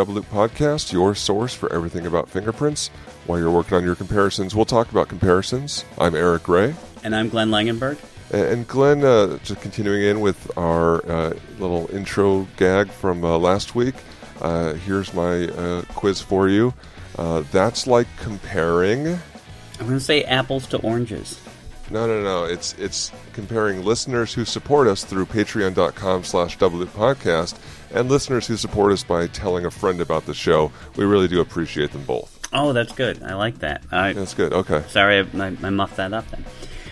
Double Loop Podcast, your source for everything about fingerprints. While you're working on your comparisons, we'll talk about comparisons. I'm Eric Ray. And I'm Glenn Langenberg. And Glenn, uh, just continuing in with our uh, little intro gag from uh, last week, uh, here's my uh, quiz for you. Uh, that's like comparing. I'm going to say apples to oranges. No, no, no. It's it's comparing listeners who support us through patreon.com slash podcast and listeners who support us by telling a friend about the show. We really do appreciate them both. Oh, that's good. I like that. I, that's good. Okay. Sorry, I, I, I muffed that up then.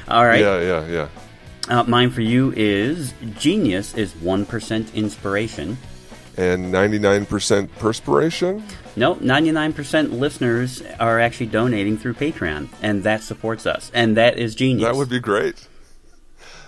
All right. Yeah, yeah, yeah. Uh, mine for you is genius is 1% inspiration. And 99% perspiration? No, 99% listeners are actually donating through Patreon, and that supports us. And that is genius. That would be great.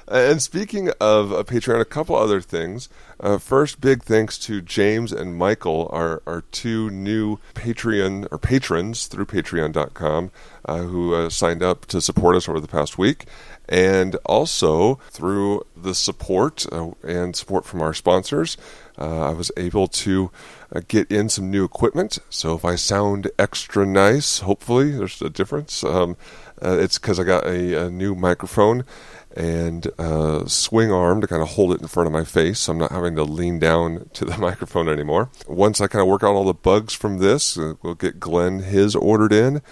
And speaking of Patreon, a couple other things. Uh, first, big thanks to James and Michael, our, our two new Patreon or patrons through Patreon.com, uh, who uh, signed up to support us over the past week and also through the support uh, and support from our sponsors, uh, I was able to uh, get in some new equipment. So if I sound extra nice, hopefully there's a difference. Um, it's because I got a, a, new microphone and a swing arm to kind of hold it in front of my face so I'm not having to lean down to the microphone anymore. Once I kind of work out all the bugs from this, uh, we'll get Glenn his ordered in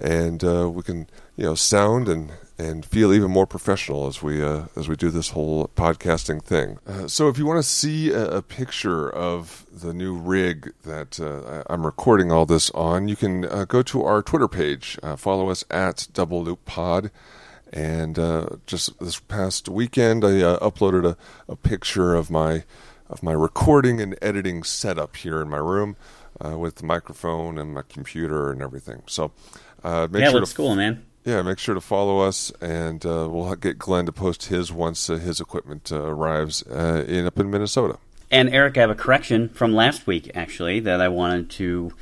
and uh, we can, you know, sound and and feel even more professional as we uh, as we do this whole podcasting thing. Uh, so, if you want to see a, a, picture of the new rig that uh, I'm recording all this on, you can uh, go to our Twitter page. Uh, follow us at Double Loop Pod. And uh, just this past weekend, I uploaded a, a, picture of my of my recording and editing setup here in my room with the microphone and my computer and everything. So, make yeah, sure looks to, cool, man yeah, make sure to follow us, and uh, we'll get Glenn to post his once uh, his equipment uh, arrives uh, in up in Minnesota. And Eric, I have a correction from last week actually that I wanted to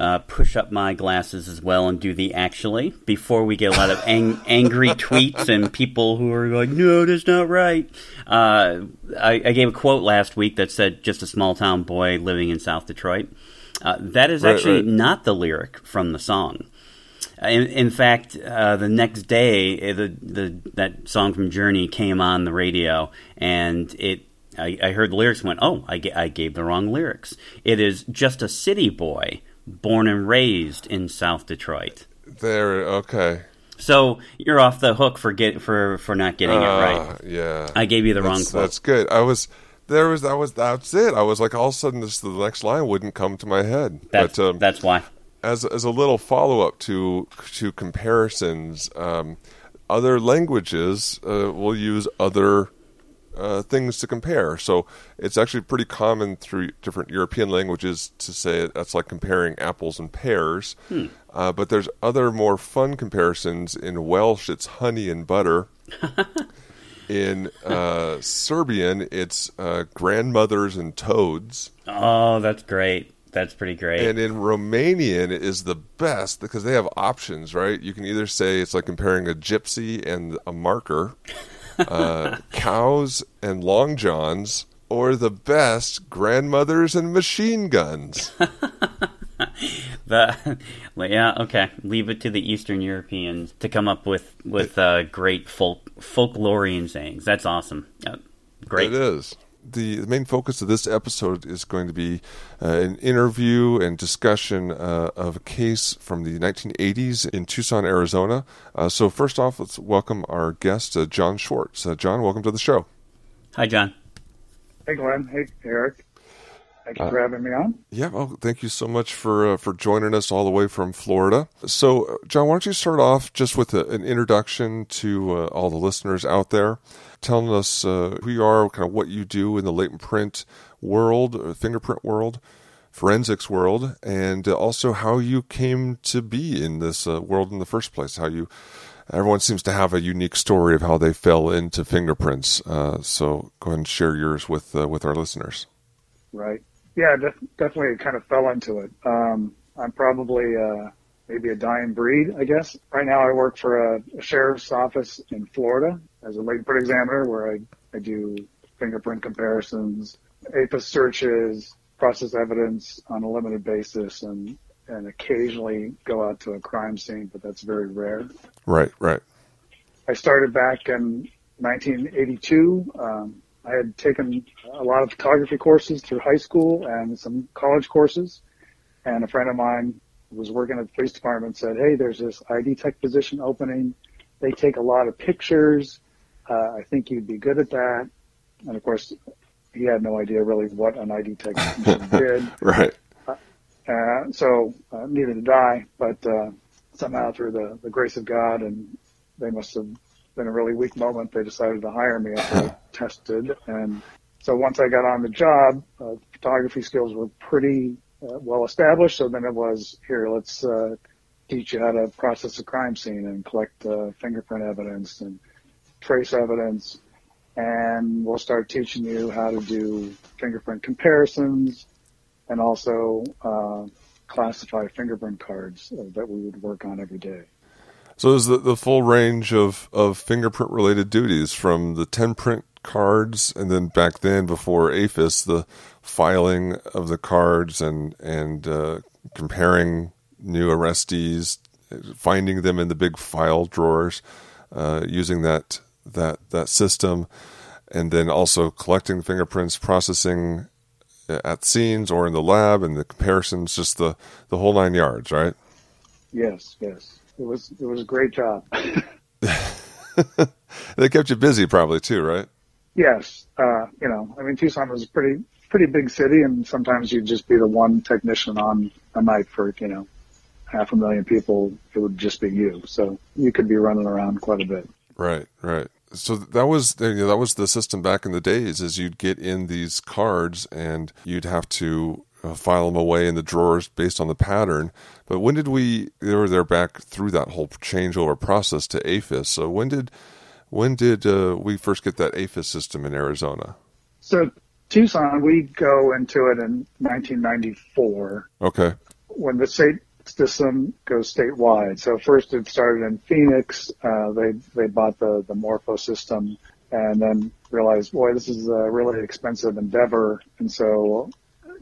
uh, push up my glasses as well and do the actually before we get a lot of ang- angry tweets and people who are like, no, that's not right. Uh, I, I, gave a quote last week that said, just a small town boy living in South Detroit. that is right, actually right. not the lyric from the song. In, in fact, uh, the next day, eh, the, the that song from Journey came on the radio, and it I, I heard the lyrics and went, "Oh, I, I gave the wrong lyrics." It is just a city boy born and raised in South Detroit. There, okay. So you're off the hook for get for for not getting uh, it right. Yeah, I gave you the that's, wrong quote. That's good. I was there was that was that's it. I was like all of a sudden this the next line wouldn't come to my head. That's, but, um, that's why as as a little follow up to to comparisons, um, other languages uh, will use other uh, things to compare. So it's actually pretty common through different European languages to say that's like comparing apples and pears. Hmm. Uh, but there's other more fun comparisons. In Welsh, it's honey and butter. in uh, Serbian, it's uh, grandmothers and toads. Oh, that's great. That's pretty great. And in Romanian is the best because they have options, right? You can either say it's like comparing a gypsy and a marker, uh, cows and long johns, or the best grandmothers and machine guns. the yeah okay. Leave it to the eastern europeans to come up with with uh, great folk folklorian sayings. That's awesome. Uh, great. It is the, the main focus of this episode is going to be uh, an interview and discussion uh, of a case from the 1980s in Tucson, Arizona. Uh, so, first off, let's welcome our guest, uh, John Schwartz. Uh, John, welcome to the show. Hi, John. Hey, Glenn. Hey, Eric. Thank you for having me on. Yeah, well, thank you so much for for joining us all the way from Florida. So, John, why don't you start off just with a, an introduction to all the listeners out there? Telling us uh, who you are, kind of what you do in the latent print world, uh, fingerprint world, forensics world, and uh, also how you came to be in this uh, world in the first place. How you, everyone seems to have a unique story of how they fell into fingerprints. Uh, so go ahead and share yours with uh, with our listeners. Right. Yeah, def- definitely kind of fell into it. Um, I'm probably maybe a dying breed, I guess. Right now, I work for a, a sheriff's office in Florida as a latent print examiner, where I, I do fingerprint comparisons, AFIS searches, process evidence on a limited basis and and occasionally go out to a crime scene, but that's very rare. Right, right. I started back in 1982. Um, I had taken a lot of photography courses through high school and some college courses, and a friend of mine was working at the police department said, "Hey, there's this ID tech position opening. They take a lot of pictures. Uh, I think you'd be good at that." And of course, he had no idea really what an ID technician did. Right. Uh, so uh, neither did I, but uh, somehow through the, the grace of God, and they must have been a really weak moment, they decided to hire me after I tested. And so once I got on the job, uh, photography skills were pretty uh, well established. So then it was here, let's uh, teach you how to process a crime scene and collect uh, fingerprint evidence and trace evidence. And we'll start teaching you how to do fingerprint comparisons and also uh, classify fingerprint cards that we would work on every day. So there's the, the full range of, of fingerprint related duties from the 10 print cards and then back then before AFIS, the filing of the cards and, and uh, comparing new arrestees, finding them in the big file drawers, uh, using that, that, that system, and then also collecting fingerprints, processing at scenes or in the lab and the comparisons, just the, the whole nine yards, right? Yes, yes. It was it was a great job. they kept you busy probably too, right? Yes. Uh, you know, I mean Tucson was a pretty pretty big city and sometimes you'd just be the one technician on a night for, you know, half a million people, it would just be you. So you could be running around quite a bit. Right, right so that was you know, that was the system back in the days is you'd get in these cards and you'd have to uh, file them away in the drawers based on the pattern. But when did we they were there back through that whole changeover process to AFIS? so when did when did uh, we first get that AFIS system in Arizona? So Tucson we go into it in 1994 okay. When the state system goes statewide. So first it started in Phoenix. Uh, they they bought the the Morpho system and then realized, boy, this is a really expensive endeavor. And so,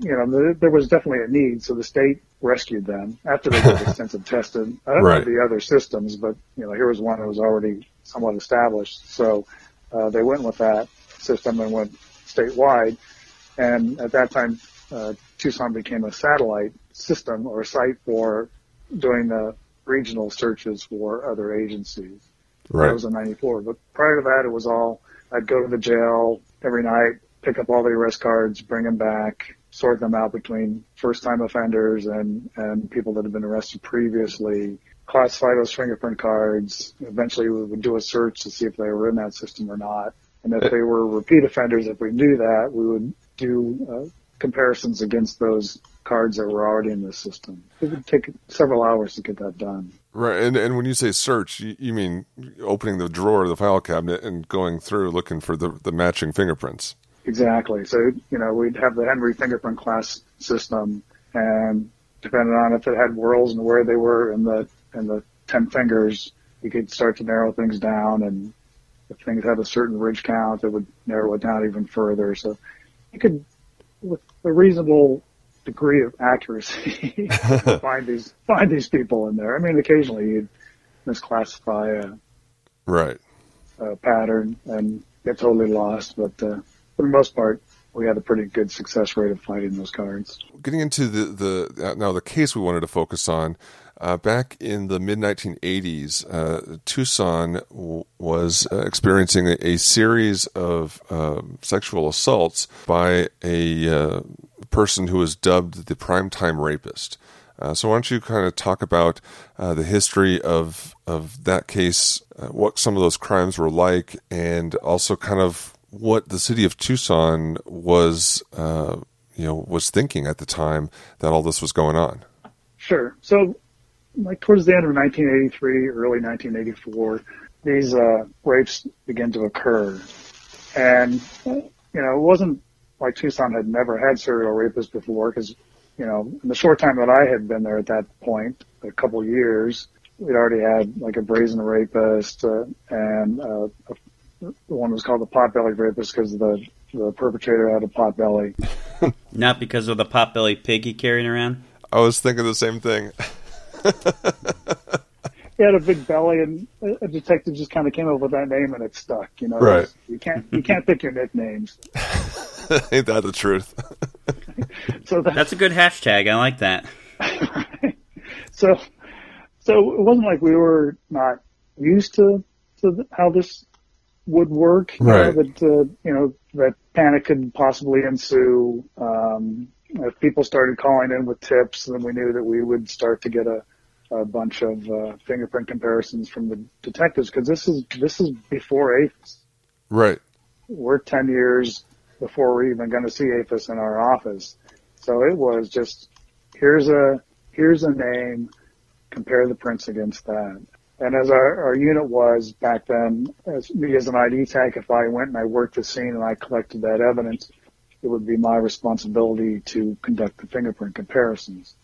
you know, there, there was definitely a need. So the state rescued them after they did extensive testing. I don't right. know the other systems, but you know, here was one that was already somewhat established. So uh, they went with that system and went statewide. And at that time, uh, Tucson became a satellite system or site for doing the regional searches for other agencies. Right. That was in 94. But prior to that, it was all, I'd go to the jail every night, pick up all the arrest cards, bring them back, sort them out between first time offenders and, and people that had been arrested previously, classify those fingerprint cards. Eventually we would do a search to see if they were in that system or not. And if they were repeat offenders, if we knew that, we would do uh, comparisons against those cards that were already in the system. It would take several hours to get that done. Right, and and when you say search, you, you mean opening the drawer of the file cabinet and going through looking for the the matching fingerprints. Exactly. So you know we'd have the Henry fingerprint class system, and depending on if it had whorls and where they were in the in the ten fingers, you could start to narrow things down. And if things had a certain ridge count, it would narrow it down even further. So you could, with a reasonable degree of accuracy find these find these people in there. I mean, occasionally you'd misclassify a right a pattern and get totally lost, but uh, for the most part, we had a pretty good success rate of finding those cards. Getting into the the uh, now the case we wanted to focus on. Uh, back in the mid 1980s, uh, Tucson w- was uh, experiencing a, a, series of um, sexual assaults by a uh, person who was dubbed the primetime rapist. Uh, so why don't you kind of talk about uh, the history of of that case, what some of those crimes were like, and also kind of what the city of Tucson was, you know, was thinking at the time that all this was going on. Sure. So, like towards the end of 1983, early 1984, these uh, rapes began to occur, and you know, it wasn't like Tucson had never had serial rapists before because, you know, in the short time that I had been there at that point, a couple years, we'd already had like a brazen rapist uh, and uh, a, one was called the potbelly rapist because the the perpetrator had a potbelly. Not because of the potbelly pig he carried around. I was thinking the same thing. he had a big belly, and a detective just kind of came up with that name, and it stuck. You know, right? You can't you can't pick your nicknames. Ain't that the truth? so that, that's a good hashtag. I like that. so, so it wasn't like we were not used to to how this would work. Right. know, that uh, you know that panic could possibly ensue. Um, if people started calling in with tips, then we knew that we would start to get a, a bunch of uh, fingerprint comparisons from the detectives because this is this is before AFIS. Right. We're ten years before we're even going to see AFIS in our office, so it was just here's a here's a name, compare the prints against that. And as our, our unit was back then, as me as an ID tech, if I went and I worked the scene and I collected that evidence, it would be my responsibility to conduct the fingerprint comparisons.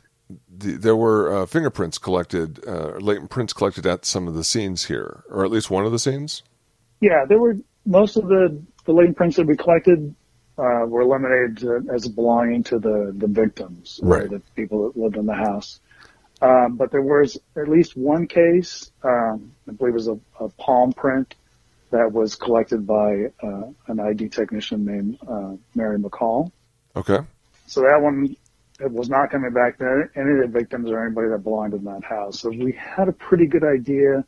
The, there were uh, fingerprints collected, uh, latent prints collected at some of the scenes here, or at least one of the scenes. Yeah, there were most of the, the latent prints that we collected uh, were eliminated as belonging to the the victims, right? The people that lived in the house. Um, but there was at least one case, um, I believe it was a, a palm print that was collected by uh, an ID technician named uh, Mary McCall. Okay. So that one it was not coming back to any of the victims or anybody that belonged in that house. So we had a pretty good idea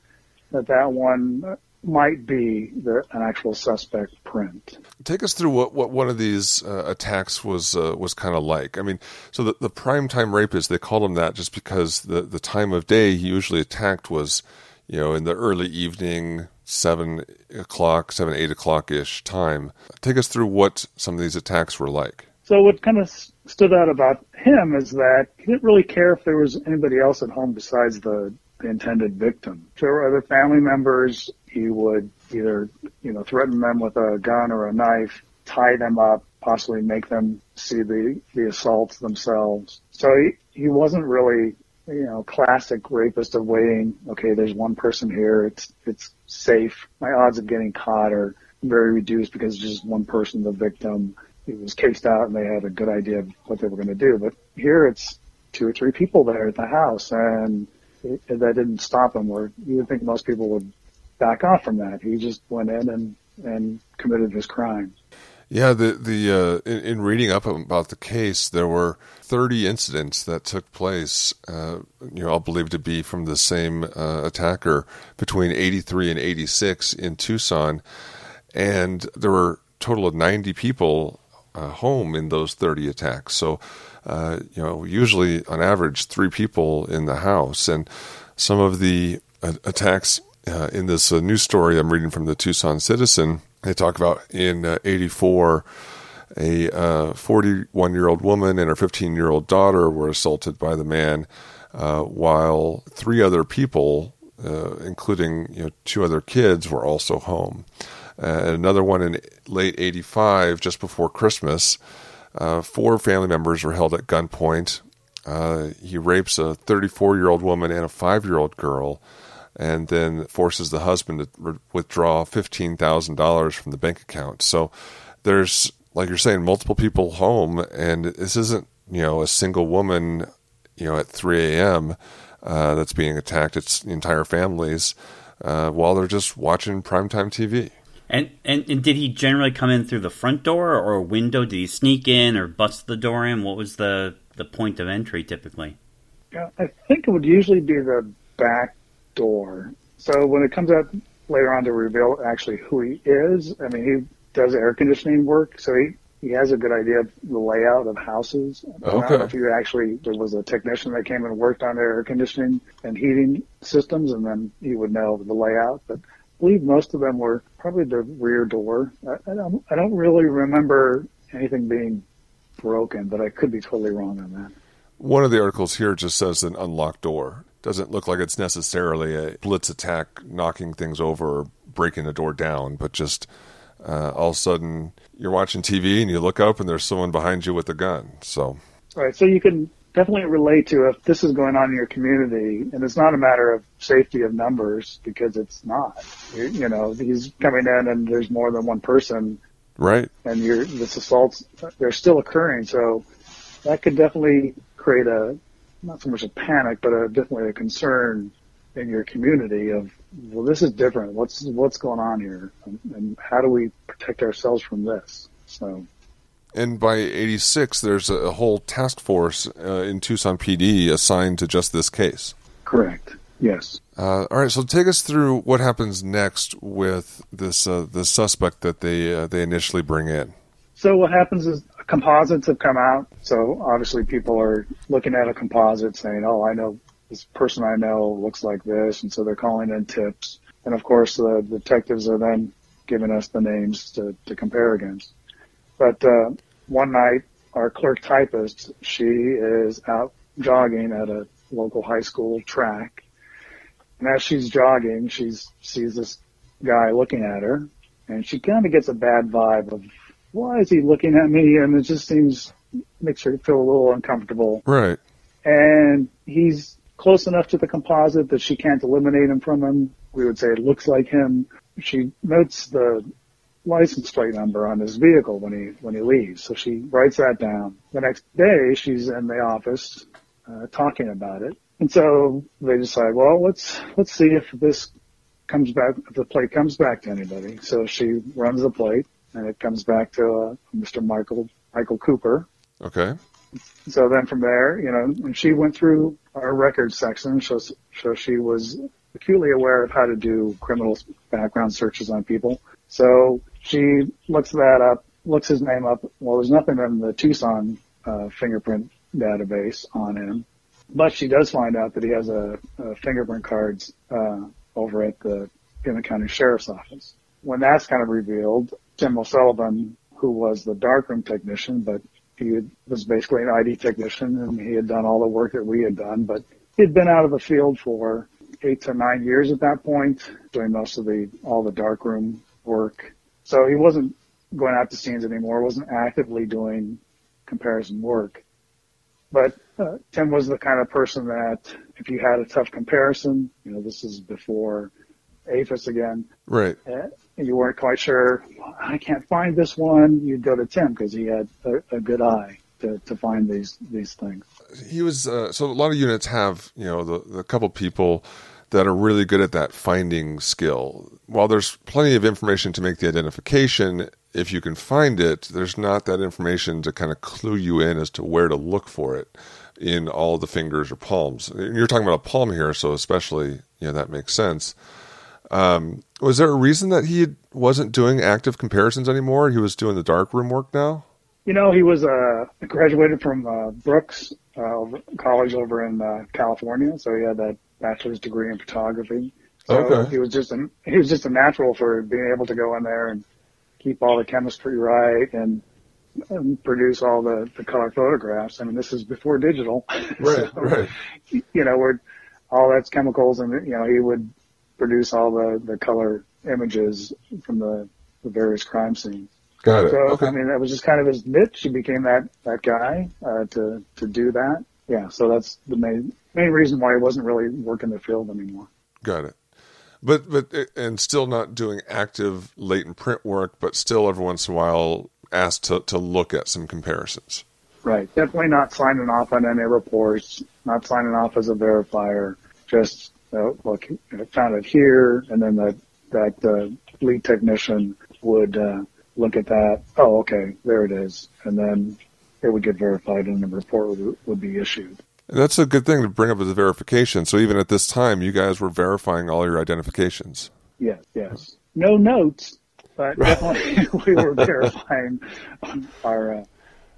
that that one might be the, an actual suspect print. Take us through what, what one of these uh, attacks was uh, was kind of like. I mean, so the, the prime time rapist they called him that just because the the time of day he usually attacked was, you know, in the early evening, seven o'clock, seven eight o'clock ish time. Take us through what some of these attacks were like. So what kind of stood out about him is that he didn't really care if there was anybody else at home besides the, the intended victim. If there were other family members, he would either, you know, threaten them with a gun or a knife, tie them up, possibly make them see the, the assaults themselves. So he, he wasn't really, you know, classic rapist of waiting, okay, there's one person here, it's, it's safe. My odds of getting caught are very reduced because it's just one person, the victim it was cased out and they had a good idea of what they were going to do. But here it's two or three people there at the house and it, that didn't stop him where you would think most people would back off from that. He just went in and, and committed his crime. Yeah, the the uh, in, in, reading up about the case, there were 30 incidents that took place. Uh, you know, all believed to be from the same uh, attacker between 83 and 86 in Tucson, and there were a total of 90 people uh, home in those 30 attacks. So, uh, you know, usually on average, three people in the house. And some of the uh, attacks in this news story I'm reading from the Tucson Citizen, they talk about in uh, 84, a 41 year old woman and her 15 year old daughter were assaulted by the man, while three other people, including you know, two other kids, were also home. Uh, another one in late 85, just before Christmas. Uh, four family members were held at gunpoint. Uh, he rapes a 34 year old woman and a five year old girl, and then forces the husband to re- withdraw $15,000 from the bank account. So there's, like you're saying, multiple people home, and this isn't, you know, a single woman, you know, at 3 a.m. Uh, that's being attacked. It's entire families uh, while they're just watching primetime TV. And, and and did he generally come in through the front door or a window? Did he sneak in or bust the door in? What was the the point of entry typically? Yeah, I think it would usually be the back door. So when it comes out later on to reveal actually who he is, I mean he does air conditioning work, so he he has a good idea of the layout of houses. Okay. I don't know if you actually there was a technician that came and worked on their air conditioning and heating systems, and then he would know the layout. But I believe most of them were probably the rear door. I, I, don't, I don't really remember anything being broken, but I could be totally wrong on that. One of the articles here just says an unlocked door. Doesn't look like it's necessarily a blitz attack, knocking things over or breaking a door down, but just uh, all of a sudden you're watching TV and you look up and there's someone behind you with a gun. So, right. So you can definitely relate to if this is going on in your community, and it's not a matter of safety of numbers because it's not. You, you know, he's coming in and there's more than one person. Right. and your this assaults they're still occurring. So that could definitely create a not so much a panic, but a, definitely a concern in your community of well, this is different. What's what's going on here, and, and how do we protect ourselves from this? So And by 86, there's a whole task force uh, in Tucson PD assigned to just this case. correct, yes. Uh, all right, so take us through what happens next with this uh, the suspect that they uh, they initially bring in. So what happens is composites have come out. So obviously people are looking at a composite saying, oh, I know this person I know looks like this. And so they're calling in tips. And of course the detectives are then giving us the names to, to compare against. But, uh, one night our clerk typist, she is out jogging at a local high school track. And as she's jogging, she sees this guy looking at her and she kind of gets a bad vibe of why is he looking at me? And it just seems makes her feel a little uncomfortable. Right. And he's close enough to the composite that she can't eliminate him from him. We would say it looks like him. She notes the license plate number on his vehicle when he when he leaves, so she writes that down. The next day, she's in the office uh, talking about it, and so they decide, well, let's let's see if this comes back, if the plate comes back to anybody. So she runs the plate, and it comes back to uh, Mr. Michael Michael Cooper. Okay. So then from there, you know, and she went through our records section, so so she was acutely aware of how to do criminal background searches on people. So she looks that up, looks his name up. Well, there's nothing in the Tucson uh, fingerprint database on him, but she does find out that he has a, a fingerprint cards uh, over at the Pima County Sheriff's Office. When that's kind of revealed, Tim O'Sullivan, who was the darkroom technician, but he had, was basically an ID technician, and he had done all the work that we had done, but he'd been out of the field for eight to nine years at that point, doing most of the all the darkroom work. So he wasn't going out to scenes anymore, wasn't actively doing comparison work. But uh, Tim was the kind of person that if you had a tough comparison, you know, this is before AFIS again, Right. and you weren't quite sure, I can't find this one, you'd go to Tim because he had a, a good eye to, to find these, these things. He was uh, so a lot of units have you know the, the couple people that are really good at that finding skill. While there's plenty of information to make the identification, if you can find it, there's not that information to kind of clue you in as to where to look for it in all the fingers or palms. You're talking about a palm here, so especially you know that makes sense. Um, was there a reason that he wasn't doing active comparisons anymore? He was doing the dark room work now. You know, he was uh, graduated from uh, Brooks uh, College over in uh, California, so he had that bachelor's degree in photography. So Okay. he was just a he was just a natural for being able to go in there and keep all the chemistry right and, and produce all the, the color photographs. I mean, this is before digital, Right, So, right. You know, where all that's chemicals, and you know, he would produce all the the color images from the, the various crime scenes. Got it. So okay. I mean, that was just kind of his niche. He became that that guy uh, to to do that. Yeah. So that's the main main reason why he wasn't really working the field anymore. Got it. But but and still not doing active latent print work, but still every once in a while asked to to look at some comparisons. Right. Definitely not signing off on any reports. Not signing off as a verifier. Just uh, look, I found it here, and then that that uh, lead technician would uh, look at that. Oh, okay, there it is, and then it would get verified, and the report would, would be issued. And that's a good thing to bring up as a verification. So even at this time, you guys were verifying all your identifications. Yes, yes. No notes, but definitely we were verifying our, uh,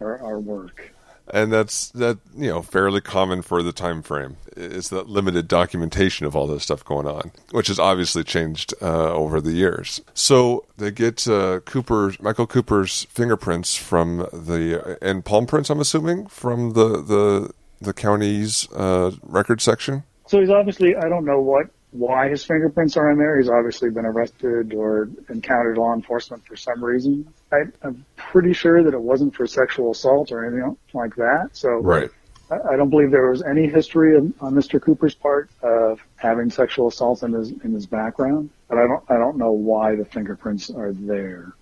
our our work. And that's that you know fairly common for the time frame is that limited documentation of all this stuff going on which has obviously changed uh, over the years. So they get uh, cooper's michael cooper's fingerprints from the and palm prints i'm assuming from the the the county's uh, record section? So he's obviously I don't know what why his fingerprints are in there. He's obviously been arrested or encountered law enforcement for some reason. I, I'm pretty sure that it wasn't for sexual assault or anything like that. So right I, I don't believe there was any history of, on Mr. Cooper's part of having sexual assault in his in his background. But I don't I don't know why the fingerprints are there.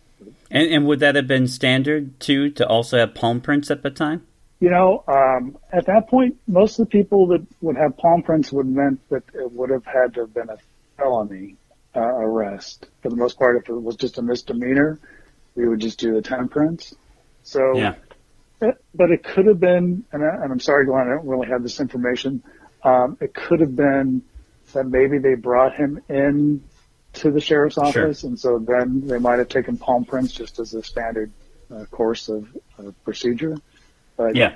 And, and would that have been standard too to also have palm prints at the time? You know, um, at that point, most of the people that would have palm prints would meant that it would have had to have been a felony uh, arrest. For the most part, if it was just a misdemeanor, we would just do the 10 prints. So, yeah. it, but it could have been, and, I, and I'm sorry, Glenn, I don't really have this information. Um, it could have been that maybe they brought him in to the sheriff's office, sure. and so then they might have taken palm prints just as a standard uh, course of uh, procedure. But yeah,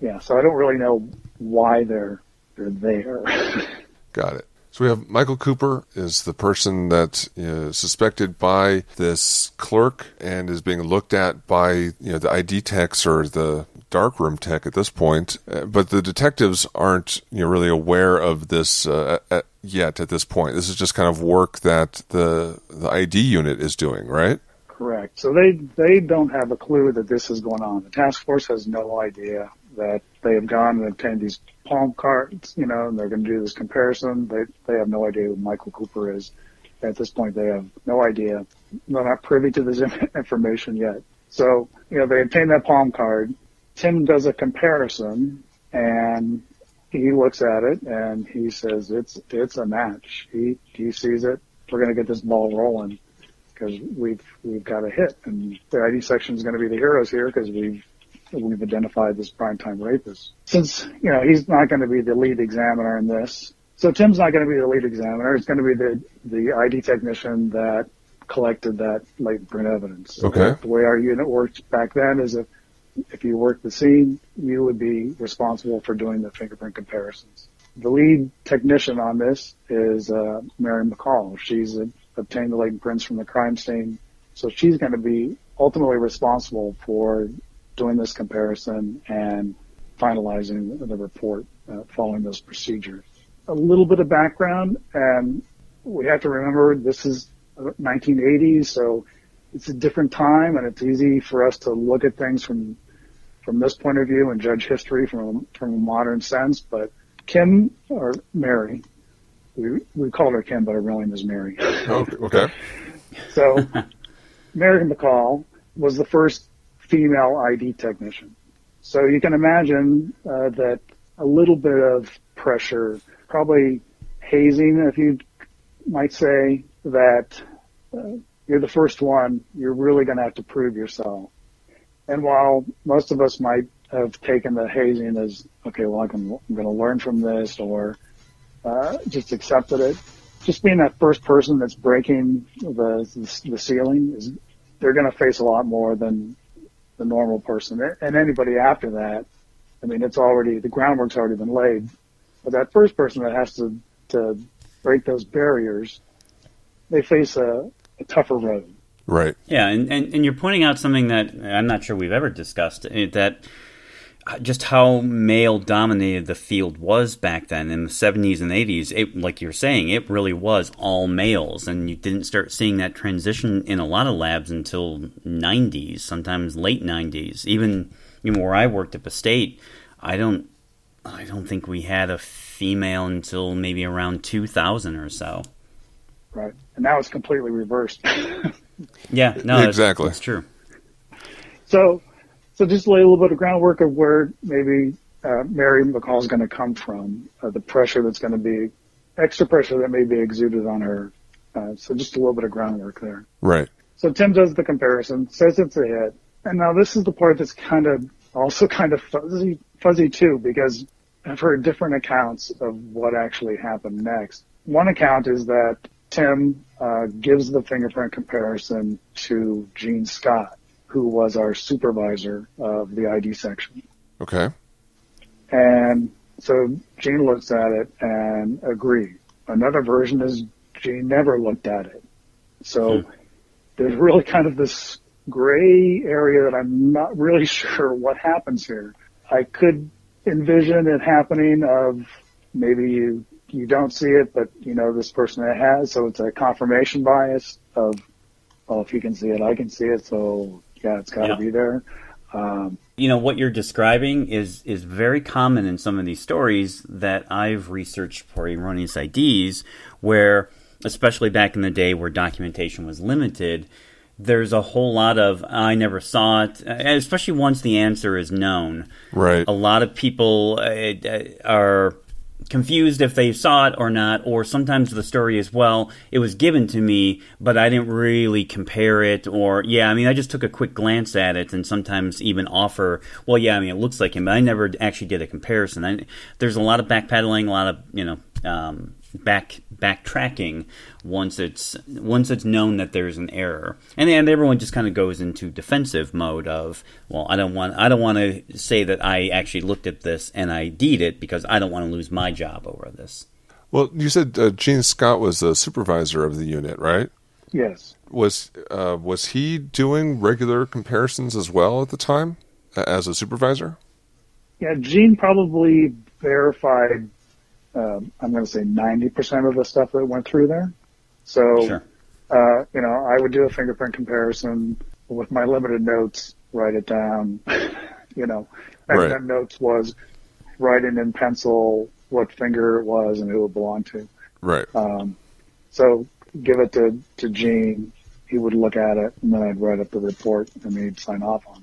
yeah. So I don't really know why they're they're there. Got it. So we have Michael Cooper is the person that is suspected by this clerk and is being looked at by you know the ID techs or the darkroom tech at this point. Uh, but the detectives aren't you know really aware of this uh, at, yet at this point. This is just kind of work that the the ID unit is doing, right? Correct. So they they don't have a clue that this is going on. The task force has no idea that they have gone and obtained these palm cards, you know, and they're going to do this comparison. They they have no idea who Michael Cooper is. At this point, they have no idea. They're not privy to this information yet. So, you know, they obtain that palm card. Tim does a comparison and he looks at it and he says it's it's a match. He he sees it. We're going to get this ball rolling because we've we've got a hit, and the ID section is going to be the heroes here because we've we've identified this primetime rapist. Since you know he's not going to be the lead examiner in this, so Tim's not going to be the lead examiner. It's going to be the the ID technician that collected that latent print evidence. Okay. The way our unit worked back then is if if you worked the scene, you would be responsible for doing the fingerprint comparisons. The lead technician on this is uh, Mary McCall. She's a obtain the latent prints from the crime scene. So she's going to be ultimately responsible for doing this comparison and finalizing the report uh, following those procedures. A little bit of background, and we have to remember this is 1980s, so it's a different time, and it's easy for us to look at things from from this point of view and judge history from from a modern sense. But Kim or Mary we we called her Kim, but her real name is Mary. Oh, okay. so Mary McCall was the first female ID technician. So you can imagine uh, that a little bit of pressure, probably hazing, if you might say, that uh, you're the first one, you're really going to have to prove yourself. And while most of us might have taken the hazing as, okay, well, I can, I'm going to learn from this, or uh, just accepted it. Just being that first person that's breaking the the, the ceiling is they're going to face a lot more than the normal person. And anybody after that, I mean, it's already the groundwork's already been laid. But that first person that has to to break those barriers, they face a, a tougher road. Right. Yeah, and, and, and you're pointing out something that I'm not sure we've ever discussed eh, that just how male dominated the field was back then. In the 70s and 80s it like you're saying it really was all males. And you didn't start seeing that transition in a lot of labs until 90s sometimes late 90s even even where I worked at the state I don't I don't think we had a female until maybe around 2000 or so. Right. And now it's completely reversed. Yeah no exactly. that's, that's true. So so just lay a little bit of groundwork of where maybe uh, Mary McCall is going to come from, uh, the pressure that's going to be, extra pressure that may be exuded on her. Uh, so just a little bit of groundwork there. Right. So Tim does the comparison, says it's a hit. And now this is the part that's kind of also kind of fuzzy, fuzzy too, because I've heard different accounts of what actually happened next. One account is that Tim uh, gives the fingerprint comparison to Gene Scott who was our supervisor of the ID section. Okay. And so Gene looks at it and agrees. Another version is Gene never looked at it. So hmm. there's really kind of this gray area that I'm not really sure what happens here. I could envision it happening of maybe you you don't see it, but you know this person has, so it's a confirmation bias of, well, if you can see it, I can see it, so yeah, it's got to yeah. be there. Um, you know what you're describing is is very common in some of these stories that I've researched for erroneous IDs, where especially back in the day where documentation was limited, there's a whole lot of I never saw it, especially once the answer is known. Right. A lot of people uh, are confused if they saw it or not, or sometimes the story is, well, it was given to me, but I didn't really compare it, or, yeah, I mean, I just took a quick glance at it, and sometimes even offer, well, yeah, I mean, it looks like him, but I never actually did a comparison. I, there's a lot of backpedaling, a lot of, you know, um, back backtracking once it's once it's known that there's an error, and then everyone just kind of goes into defensive mode of, well, I don't want I don't want to say that I actually looked at this and I did it because I don't want to lose my job over this. Well, you said uh, Gene Scott was the supervisor of the unit, right? Yes. Was uh, was he doing regular comparisons as well at the time as a supervisor? Yeah, Gene probably verified um, I'm going to say 90% of the stuff that went through there. So, sure. uh, you know, I would do a fingerprint comparison with my limited notes, write it down. you know, back right. then notes was writing in pencil what finger it was and who it belonged to. Right. Um, so give it to, to Gene. He would look at it and then I'd write up the report and he'd sign off on it.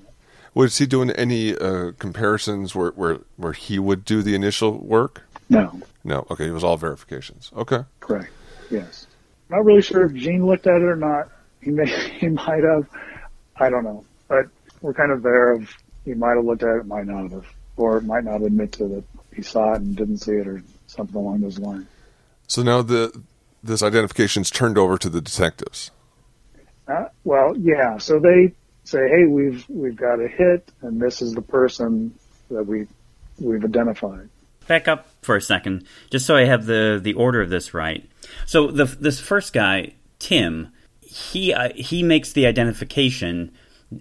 Was he doing any uh, comparisons where, where where he would do the initial work? No. No. Okay, it was all verifications. Okay. Correct. Yes. Not really sure if Gene looked at it or not. He may, he might have. I don't know. But we're kind of there of he might have looked at it, might not have, or might not admit to that he saw it and didn't see it or something along those lines. So now the this identification's turned over to the detectives. Uh, well, yeah. So they say, "Hey, we've we've got a hit, and this is the person that we we've identified." Back up for a second, just so I have the the order of this right. So the this first guy, Tim, he uh, he makes the identification,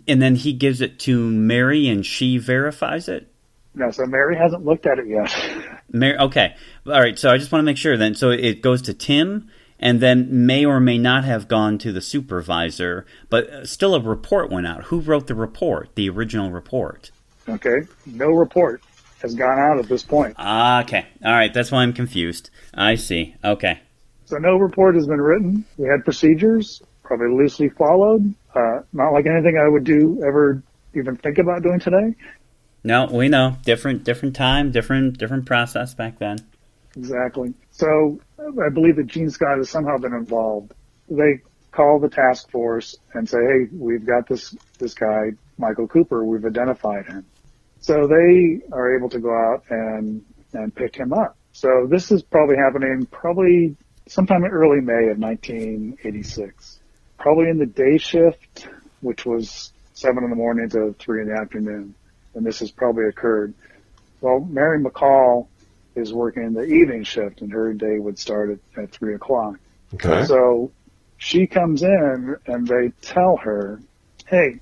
and then he gives it to Mary, and she verifies it. No, so Mary hasn't looked at it yet. Mary, okay, all right. So I just want to make sure then. So it goes to Tim, and then may or may not have gone to the supervisor, but still a report went out. Who wrote the report? The original report. Okay, no report has gone out at this point. Ah, okay. All right. That's why I'm confused. I see. Okay. So no report has been written. We had procedures, probably loosely followed. Uh, not like anything I would do ever even think about doing today. No, we know different, different time, different, different process back then. Exactly. So I believe that Gene Scott has somehow been involved. They call the task force and say, "Hey, we've got this this guy, Michael Cooper. We've identified him." So they are able to go out and, and pick him up. So this is probably happening probably sometime in early May of 1986. Probably in the day shift, which was seven in the morning to three in the afternoon. And this has probably occurred. Well, Mary McCall is working the evening shift and her day would start at, at three o'clock. Okay. So she comes in and they tell her, hey,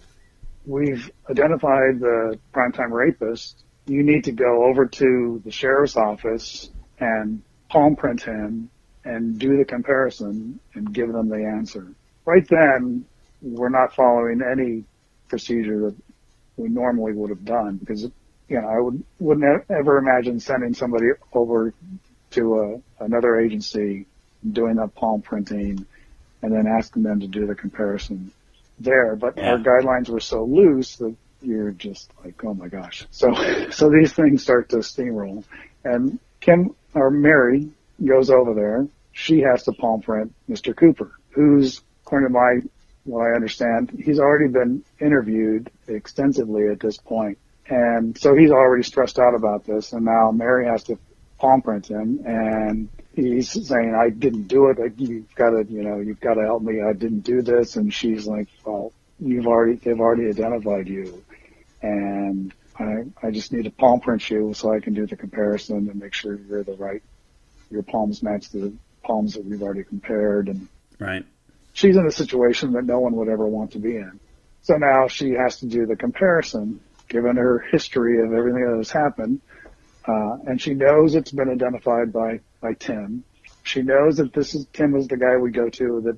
we've identified the primetime rapist. You need to go over to the sheriff's office and palm print him and do the comparison and give them the answer. Right then, we're not following any procedure that we normally would have done because, you know, I would, wouldn't ever imagine sending somebody over to a, another agency doing that palm printing and then asking them to do the comparison there, but Yeah. our guidelines were so loose that you're just like, oh my gosh. So, so these things start to steamroll and Kim or Mary goes over there. She has to palm print Mr. Cooper, who's according to my, what I understand, he's already been interviewed extensively at this point. And so he's already stressed out about this. And now Mary has to palm print him and he's saying, I didn't do it. Like, you've got to, you know, you've got to help me. I didn't do this. And she's like, well, you've already, they've already identified you. And I, I just need to palm print you so I can do the comparison and make sure you're the right, your palms match the palms that we've already compared. And Right. she's in a situation that no one would ever want to be in. So now she has to do the comparison, given her history of everything that has happened. Uh, and she knows it's been identified by, by Tim. She knows that this is, Tim is the guy we go to, that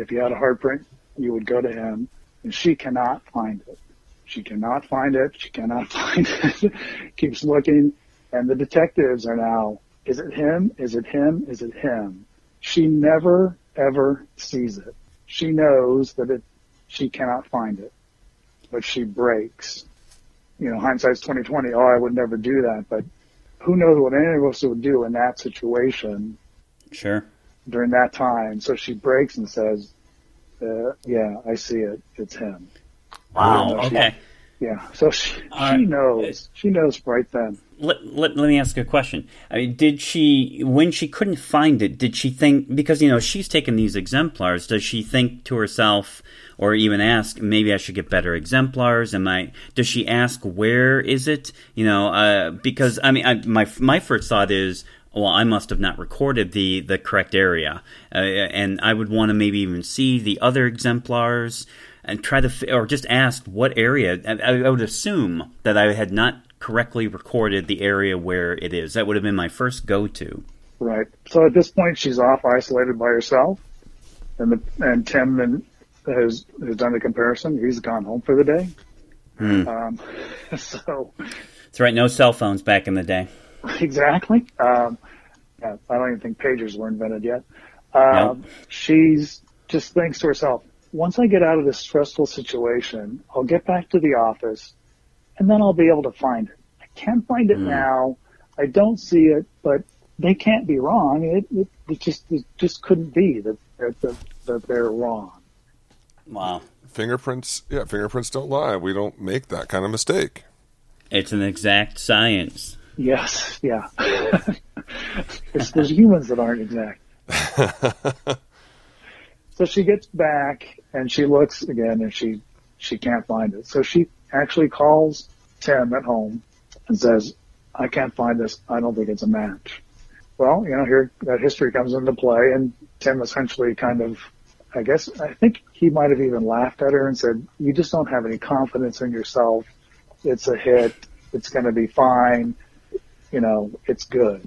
if you had a print, you would go to him. And she cannot find it. She cannot find it. She cannot find it. Keeps looking. And the detectives are now, is it him? Is it him? Is it him? She never ever sees it. She knows that it she cannot find it, but she breaks. You know, hindsight's 2020. Oh, I would never do that, but who knows what any of us would do in that situation Sure. during that time. So she breaks and says, uh, "Yeah, I see it. It's him." Wow. Okay. Yeah. So she, All she right. knows. She knows right then. Let, let, let me ask you a question. I mean, did she, when she couldn't find it, did she think, because, you know, she's taken these exemplars, does she think to herself, or even ask, maybe I should get better exemplars? Am I, does she ask, where is it? You know, uh, because, I mean, I, my, my first thought is, well, I must have not recorded the, the correct area. Uh, and I would want to maybe even see the other exemplars and try to, or just ask what area. I, I would assume that I had not correctly recorded the area where it is. That would have been my first go to. Right. So at this point, she's off isolated by herself, and the and Tim and has has done the comparison. He's gone home for the day. Um, so That's right, no cell phones back in the day. exactly. Um, yeah, I don't even think pagers were invented yet. Um, She's just thinks to herself, once I get out of this stressful situation, I'll get back to the office and then I'll be able to find it. I can't find it hmm. now. I don't see it, but they can't be wrong. It, it, it just, it just couldn't be that, that, that, that they're wrong. Wow. Fingerprints, yeah, fingerprints don't lie. We don't make that kind of mistake. It's an exact science. Yes. Yeah. it's, there's humans that aren't exact. So she gets back and she looks again and she she can't find it. So she actually calls Tim at home and says, "I can't find this. I don't think it's a match." Well, you know, here that history comes into play, and Tim essentially kind of, I guess, I think he might have even laughed at her and said, "You just don't have any confidence in yourself. It's a hit. It's going to be fine. You know, it's good."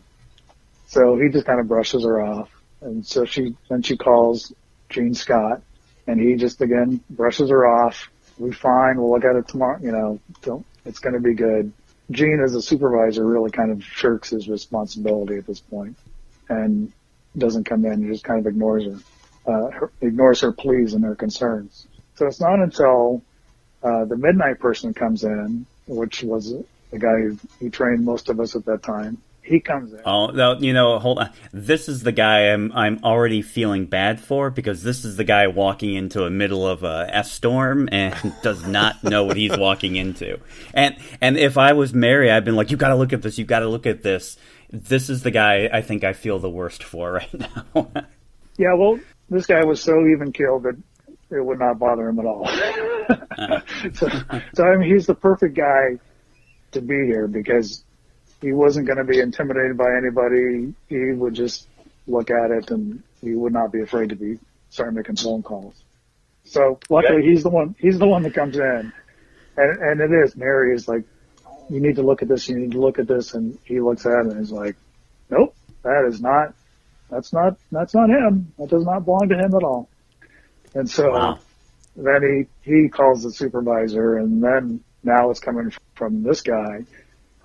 So he just kind of brushes her off, and so she then she calls Gene Scott, and he just again brushes her off. We fine. We'll look at it tomorrow. You know, don't, it's going to be good. Gene, as a supervisor, really kind of shirks his responsibility at this point, and doesn't come in. He just kind of ignores her, uh, her ignores her pleas and her concerns. So it's not until uh, the midnight person comes in, which was the guy who, who trained most of us at that time. He comes in. Oh, no, you know, hold on. This is the guy I'm I'm already feeling bad for because this is the guy walking into a middle of a F storm and does not know what he's walking into. And and if I was Mary, I'd been like, "You got to look at this. You got to look at this." This is the guy I think I feel the worst for right now. Yeah, well, this guy was so even keeled that it would not bother him at all. Uh-huh. so, so I mean, he's the perfect guy to be here because he wasn't going to be intimidated by anybody. He would just look at it and he would not be afraid to be start making phone calls. So luckily, he's the one. He's the one that comes in, and and it is Mary is like, you need to look at this. You need to look at this, and he looks at it and he's like, nope, that is not that's not that's not him. That does not belong to him at all. And so Wow. then he he calls the supervisor, and then now it's coming from this guy.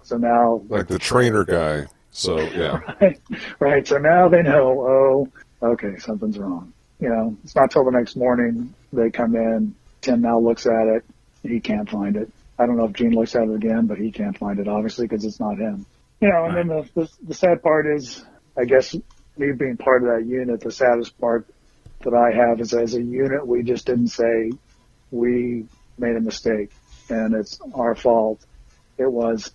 So now, Like the trainer guy. So, yeah. right, right. So now they know. Oh, okay, something's wrong. You know, it's not till the next morning they come in. Tim now looks at it. He can't find it. I don't know if Gene looks at it again, but he can't find it obviously because it's not him. You know, and then the, the the sad part is, I guess, me being part of that unit. The saddest part that I have is as a unit, we just didn't say we made a mistake and it's our fault. It was,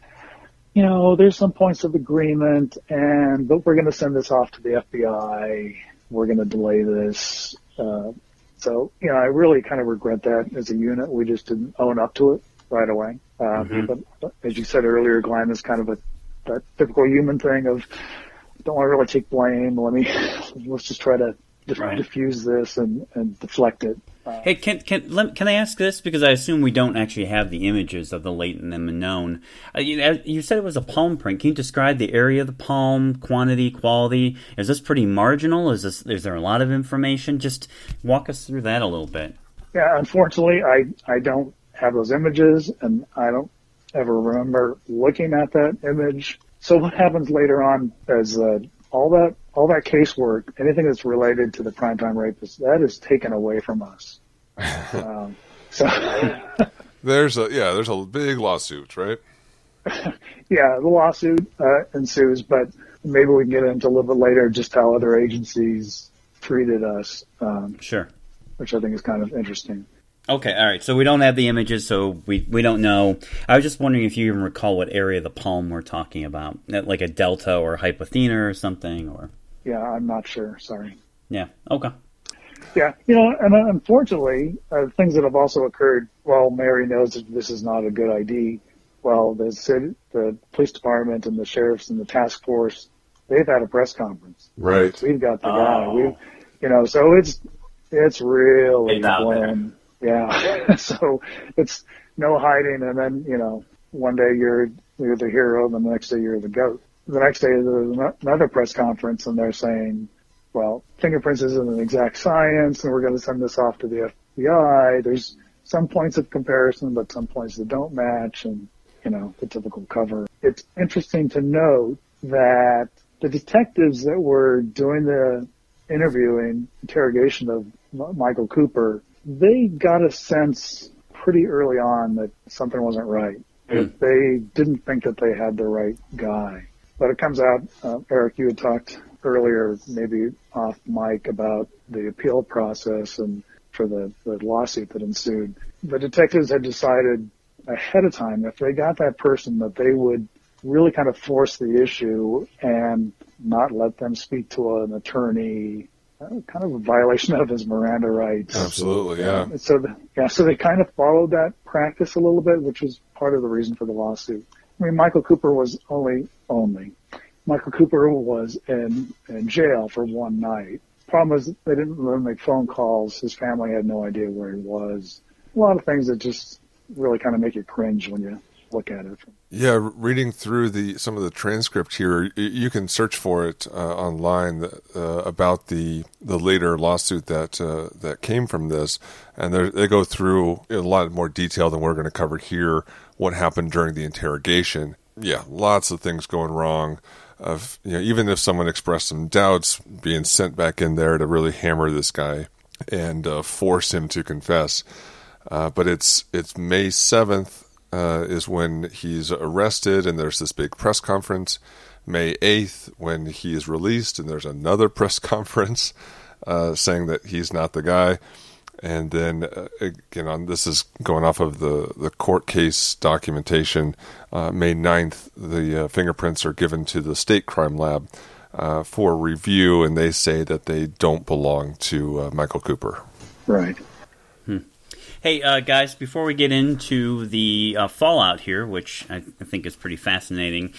you know, there's some points of agreement and, but we're going to send this off to the FBI. We're going to delay this. Uh, so, you know, I really kind of regret that as a unit. We just didn't own up to it right away. Uh, but, but as you said earlier, Glenn, is kind of a, that typical human thing of don't want to really take blame. Let me, let's just try to dif- Right. diffuse this and, and deflect it. Hey, can can let, can I ask this because I assume we don't actually have the images of the latent and unknown. Uh, you, uh, you said it was a palm print. Can you describe the area of the palm, quantity, quality? Is this pretty marginal? Is this is there a lot of information? Just walk us through that a little bit. Yeah, unfortunately, I I don't have those images, and I don't ever remember looking at that image. So what happens later on is uh, all that all that casework, anything that's related to the primetime rapist, that is taken away from us. um, so there's a yeah, there's a big lawsuit, right? yeah, the lawsuit uh, ensues, but maybe we can get into a little bit later just how other agencies treated us. Um, sure. Which I think is kind of interesting. Okay, all right. So we don't have the images, so we we don't know. I was just wondering if you even recall what area of the palm we're talking about, like a delta or hypothenar or something, or. Yeah, I'm not sure. Sorry. Yeah. Okay. Yeah, you know, and unfortunately, uh, things that have also occurred. Well, Mary knows that this is not a good idea. Well, the city, the police department, and the sheriffs and the task force, they've had a press conference. Right. We've got the guy. Oh. We, you know, so it's it's really blown. Yeah. so it's no hiding, and then you know, one day you're you're the hero, and the next day you're the goat. The next day there's another press conference, and they're saying well, fingerprints isn't an exact science and we're going to send this off to the FBI. There's some points of comparison, but some points that don't match and, you know, the typical cover. It's interesting to note that the detectives that were doing the interviewing, interrogation of Michael Cooper, they got a sense pretty early on that something wasn't right. Mm. They didn't think that they had the right guy. But it comes out, uh, Eric, you had talked earlier, maybe off mic, about the appeal process and for the, the lawsuit that ensued. The detectives had decided ahead of time if they got that person that they would really kind of force the issue and not let them speak to an attorney kind of a violation of his Miranda rights. Absolutely, yeah. so, the, yeah, so they kind of followed that practice a little bit, which was part of the reason for the lawsuit. I mean, Michael Cooper was only, only Michael Cooper was in, in jail for one night. Problem was they didn't let him make phone calls. His family had no idea where he was. A lot of things that just really kind of make you cringe when you look at it. Yeah, reading through the some of the transcript here, you can search for it uh, online uh, about the the later lawsuit that uh, that came from this, and they go through a lot more detail than we're going to cover here. What happened during the interrogation? Yeah, lots of things going wrong of you know even if someone expressed some doubts, being sent back in there to really hammer this guy and uh, force him to confess. Uh, but it's it's May seventh uh, is when he's arrested, and there's this big press conference. May eighth when he is released, and there's another press conference uh, saying that he's not the guy. And then uh, again, on this is going off of the, the court case documentation. Uh, May 9th, the uh, fingerprints are given to the state crime lab uh, for review, and they say that they don't belong to Michael Cooper. Right. Hey, uh, guys, before we get into the fallout here, which I, I think is pretty fascinating,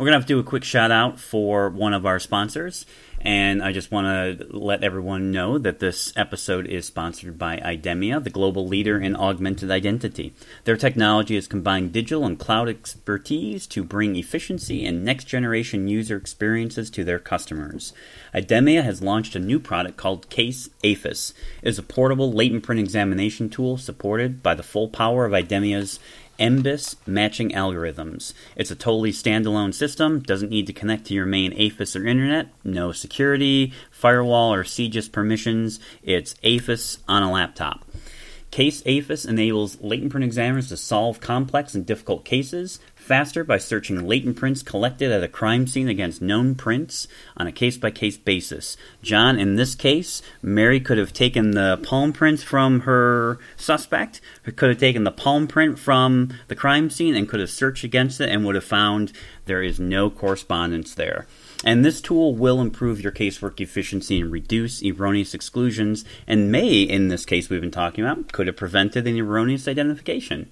we're going to have to do a quick shout out for one of our sponsors. And I just want to let everyone know that this episode is sponsored by Idemia, the global leader in augmented identity. Their technology has combined digital and cloud expertise to bring efficiency and next generation user experiences to their customers. Idemia has launched a new product called Case AFIS. It is a portable latent print examination tool supported by the full power of Idemia's MBIS matching algorithms. It's a totally standalone system, doesn't need to connect to your main AFIS or internet, no security, firewall, or CJIS permissions. It's AFIS on a laptop. Case AFIS enables latent print examiners to solve complex and difficult cases faster by searching latent prints collected at a crime scene against known prints on a case by case basis. John, in this case, Mary could have taken the palm print from her suspect, could have taken the palm print from the crime scene, and could have searched against it and would have found there is no correspondence there. And this tool will improve your casework efficiency and reduce erroneous exclusions, and may, in this case we've been talking about, could have prevented an erroneous identification.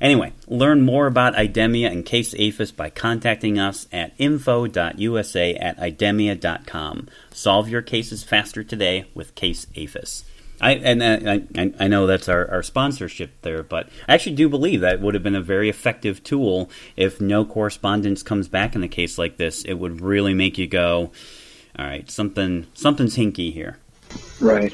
Anyway, learn more about Idemia and Case AFIS by contacting us at info.usa at idemia.com. Solve your cases faster today with Case AFIS. I and I, I know that's our, our sponsorship there, but I actually do believe that would have been a very effective tool if no correspondence comes back in a case like this. It would really make you go, all right, something something's hinky here. Right.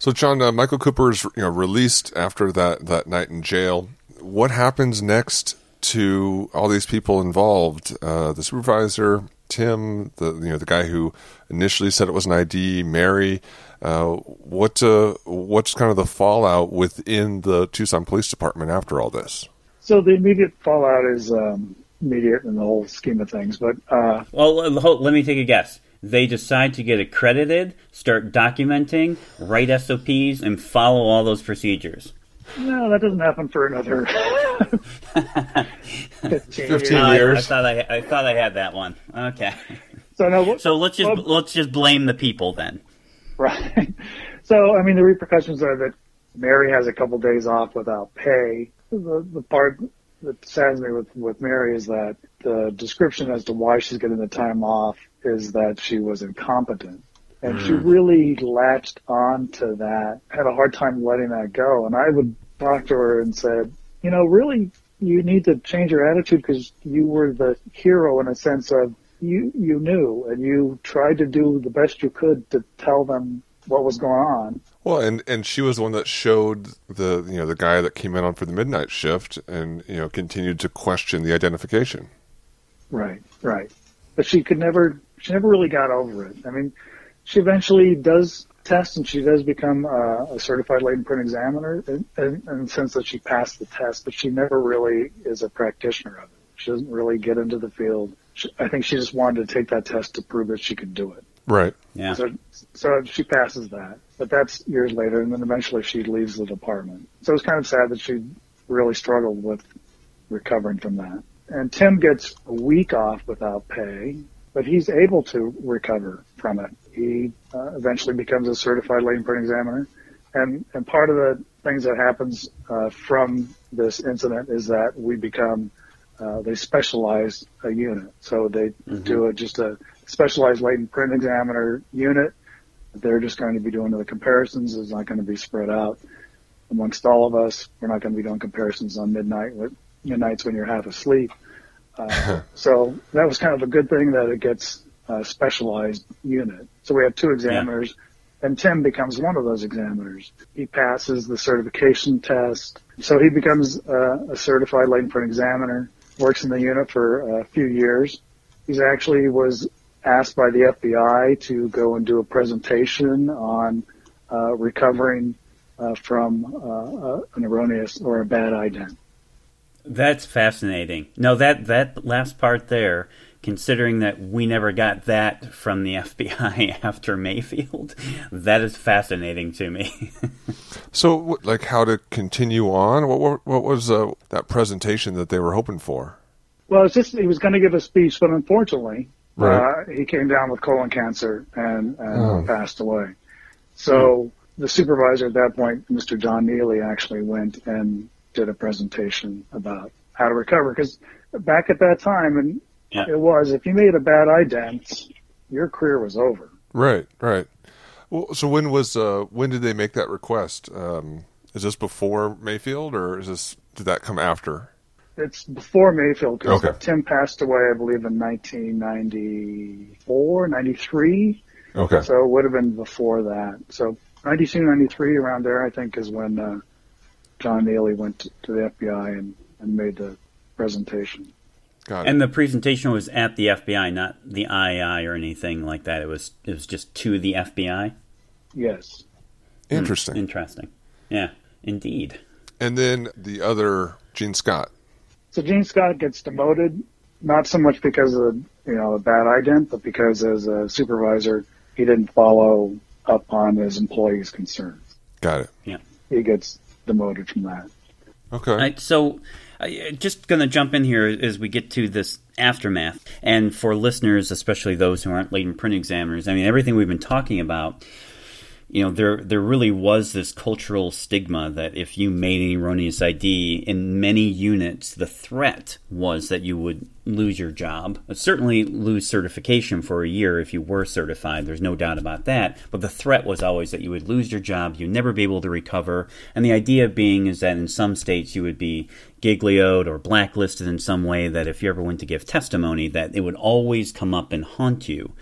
So, John, uh, Michael Cooper is you know released after that that night in jail what happens next to all these people involved? Uh, the supervisor, Tim, the you know the guy who initially said it was an ID, Mary. Uh, what uh, what's kind of the fallout within the Tucson Police Department after all this? So the immediate fallout is um, immediate in the whole scheme of things, but uh, well, let me take a guess. They decide to get accredited, start documenting, write SOPs, and follow all those procedures. No, that doesn't happen for another 15, 15 years. I, I, thought I, I thought I had that one. Okay. So no, so let's just well, let's just blame the people then. Right. So I mean, the repercussions are that Mary has a couple days off without pay. The the part that saddens me with with Mary is that the description as to why she's getting the time off is that she was incompetent. And mm. she really latched on to that, had a hard time letting that go. And I would talk to her and said, you know, really, you need to change your attitude because you were the hero in a sense of you, you knew and you tried to do the best you could to tell them what was going on. Well, and and she was the one that showed the you know the guy that came in on for the midnight shift, and you know continued to question the identification. Right, right. But she could never, she never really got over it. I mean, she eventually does test and she does become a certified latent print examiner in, in, in, the sense that she passed the test, but she never really is a practitioner of it. She doesn't really get into the field. She, I think she just wanted to take that test to prove that she could do it. Right. Yeah. So, so she passes that, but that's years later, and then eventually she leaves the department. So it's kind of sad that she really struggled with recovering from that. And Tim gets a week off without pay, but he's able to recover from it. He uh, eventually becomes a certified latent print examiner. And, and part of the things that happens uh, from this incident is that we become, uh, they specialize a unit. So they mm-hmm. do a, just a specialized latent print examiner unit. They're just going to be doing the comparisons. It's not going to be spread out amongst all of us. We're not going to be doing comparisons on midnight, midnights when you're half asleep. Uh, so that was kind of a good thing that it gets a specialized unit. So we have two examiners, yeah. and Tim becomes one of those examiners. He passes the certification test, so he becomes uh, a certified latent print examiner. Works in the unit for a few years. He's actually was asked by the FBI to go and do a presentation on uh, recovering uh, from uh, uh, an erroneous or a bad ident. That's fascinating. No, that that last part there, considering that we never got that from the FBI after Mayfield, that is fascinating to me. so, like, how to continue on? What what, what was uh, that presentation that they were hoping for? Well, it's just he was going to give a speech, but unfortunately, right. uh, he came down with colon cancer and, and oh. passed away. So. The supervisor at that point, Mr. John Neely, actually went and did a presentation about how to recover because back at that time, and yeah. it was if you made a bad ident, your career was over. Right, right. Well, so when was uh, when did they make that request? Um, is this before Mayfield, or is this did that come after? It's before Mayfield because okay. Tim passed away, I believe, in 1994, 93. Okay. So it would have been before that. So 92, 93, around there, I think, is when uh, John Neely went to the FBI and, and made the presentation. Got it. And the presentation was at the FBI, not the II or anything like that. It was it was just to the FBI. Yes. Interesting. Mm, interesting. Yeah, indeed. And then the other Gene Scott. So Gene Scott gets demoted, not so much because of you know a bad ident, but because as a supervisor he didn't follow up on his employees' concerns. Got it. Yeah. He gets demoted from that. Okay. Right, so, uh, just going to jump in here as we get to this aftermath. And for listeners, especially those who aren't latent print examiners, I mean, everything we've been talking about you know, there there really was this cultural stigma that if you made an erroneous ID in many units, the threat was that you would lose your job. Certainly lose certification for a year if you were certified. There's no doubt about that. But the threat was always that you would lose your job, you'd never be able to recover. And the idea being is that in some states you would be giglioed or blacklisted in some way that if you ever went to give testimony, that it would always come up and haunt you.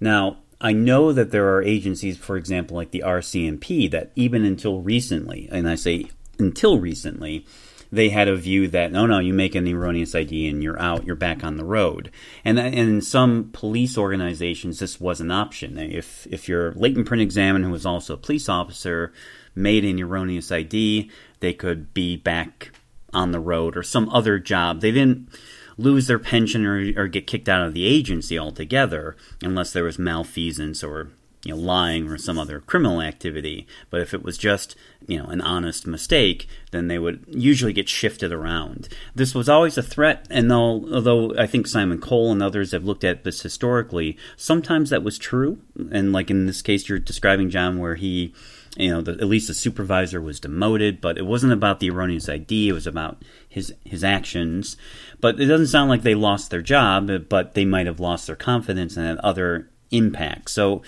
Now, I know that there are agencies, for example, like the RCMP, that even until recently, and I say until recently, they had a view that no, no, you make an erroneous ID and you're out, you're back on the road. And, and in some police organizations, this was an option. If if your latent print examiner who was also a police officer made an erroneous ID, they could be back on the road or some other job. They didn't lose their pension or, or get kicked out of the agency altogether unless there was malfeasance or you know lying or some other criminal activity. But if it was just you know an honest mistake then they would usually get shifted around. This was always a threat and although i think simon cole and others have looked at this historically sometimes that was true. And like in this case you're describing john where he you know the, at least the supervisor was demoted but it wasn't about the erroneous id it was about his his actions but it doesn't sound like they lost their job but they might have lost their confidence and had other impacts so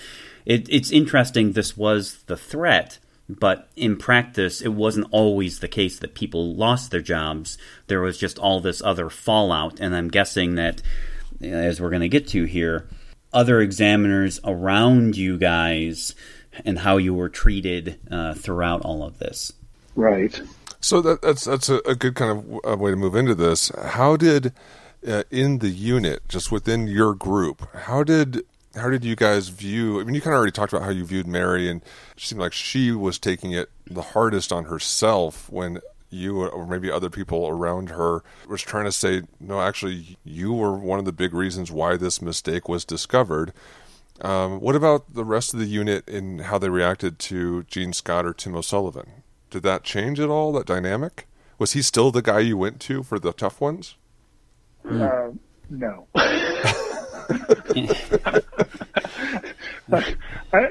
it, it's interesting. This was the threat, but in practice, it wasn't always the case that people lost their jobs. There was just all this other fallout, and I'm guessing that, as we're going to get to here, other examiners around you guys and how you were treated uh, throughout all of this. Right. So that, that's that's a, a good kind of uh, way to move into this. How did uh, in the unit, just within your group, how did how did you guys view? I mean, you kind of already talked about how you viewed Mary, and it seemed like she was taking it the hardest on herself when you or maybe other people around her was trying to say, no, actually, you were one of the big reasons why this mistake was discovered. Um, what about the rest of the unit in how they reacted to Gene Scott or Tim O'Sullivan? Did that change at all? That dynamic? Was he still the guy you went to for the tough ones? Uh, no. I, I,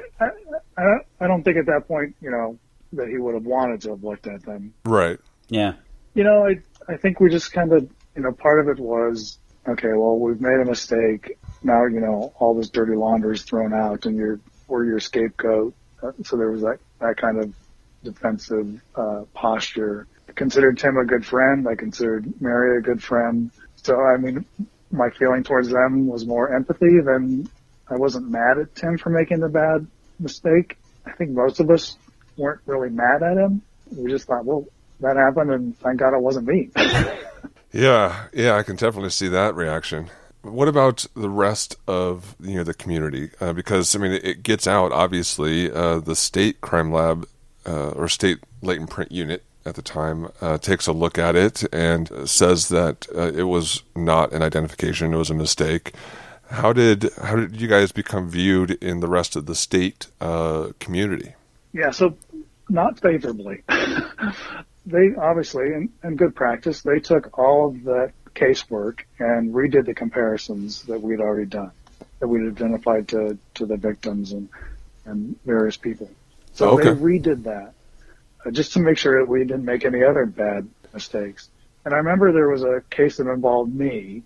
I, I don't think at that point, you know, that he would have wanted to have looked at them. Right. Yeah. You know, I, I think we just kind of, you know, part of it was, okay, well, we've made a mistake. Now, you know, all this dirty laundry is thrown out and you're, we're your scapegoat. Uh, so there was that, that kind of defensive, uh, posture. I considered Tim a good friend. I considered Mary a good friend. So, I mean, my feeling towards them was more empathy than I wasn't mad at Tim for making the bad mistake. I think most of us weren't really mad at him. We just thought, well, that happened, and thank God it wasn't me. yeah, yeah, I can definitely see that reaction. What about the rest of you know the community? Uh, because I mean, it, gets out. Obviously, uh, the state crime lab uh, or state latent print unit at the time uh, takes a look at it and says that uh, it was not an identification; it was a mistake. How did how did you guys become viewed in the rest of the state uh, community? Yeah, so not favorably. they obviously, in, in good practice, they took all of that casework and redid the comparisons that we'd already done, that we'd identified to, to the victims and, and various people. So okay. they redid that uh, just to make sure that we didn't make any other bad mistakes. And I remember there was a case that involved me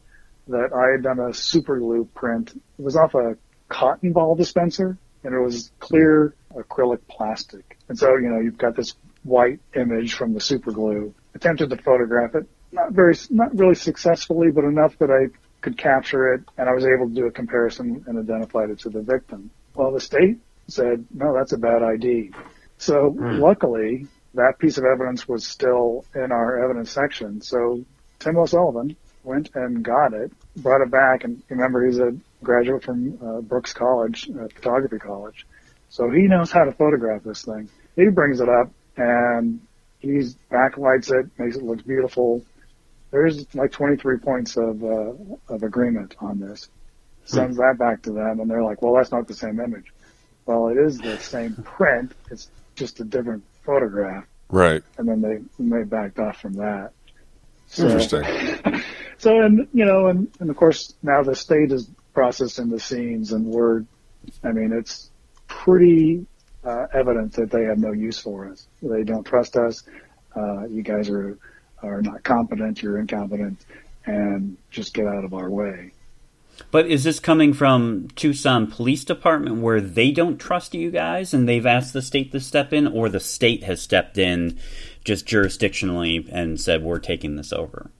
that I had done a super glue print. It was off a cotton ball dispenser and it was clear acrylic plastic. And so, you know, you've got this white image from the super glue. Attempted to photograph it, not very, not really successfully, but enough that I could capture it and I was able to do a comparison and identified it to the victim. Well, the state said, no, that's a bad ID. So mm. luckily, that piece of evidence was still in our evidence section. So Tim O'Sullivan went and got it, brought it back, and remember he's a graduate from uh, Brooks College, uh, photography college, so he knows how to photograph this thing. He brings it up and he's backlights it, makes it look beautiful. There's like 23 points of uh, of agreement on this. Sends that back to them, and they're like, "Well, that's not the same image." Well, it is the same print. It's just a different photograph. Right. And then they they backed off from that. So, Interesting. so and you know, and, and of course now the state is processing the scenes, and we're, I mean, it's pretty uh, evident that they have no use for us. They don't trust us. Uh, you guys are are not competent. You're incompetent, and just get out of our way. But is this coming from Tucson Police Department where they don't trust you guys and they've asked the state to step in, or the state has stepped in just jurisdictionally and said we're taking this over?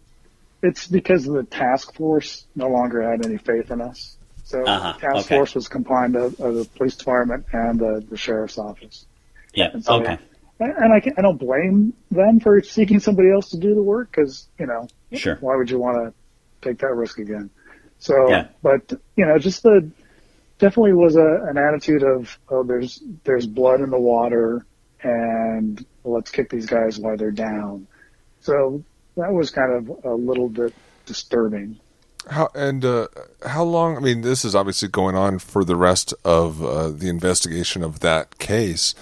It's because the task force no longer had any faith in us. So uh-huh. the task okay. force was combined of, of, the police department and the, the sheriff's office. Yeah. So, okay. And I, can, I don't blame them for seeking somebody else to do the work because you know sure. why would you want to take that risk again? So, yeah. but you know, just the definitely was a, an attitude of oh, there's there's blood in the water, and let's kick these guys while they're down. So that was kind of a little bit disturbing. How and uh, how long? I mean, this is obviously going on for the rest of uh, the investigation of that case.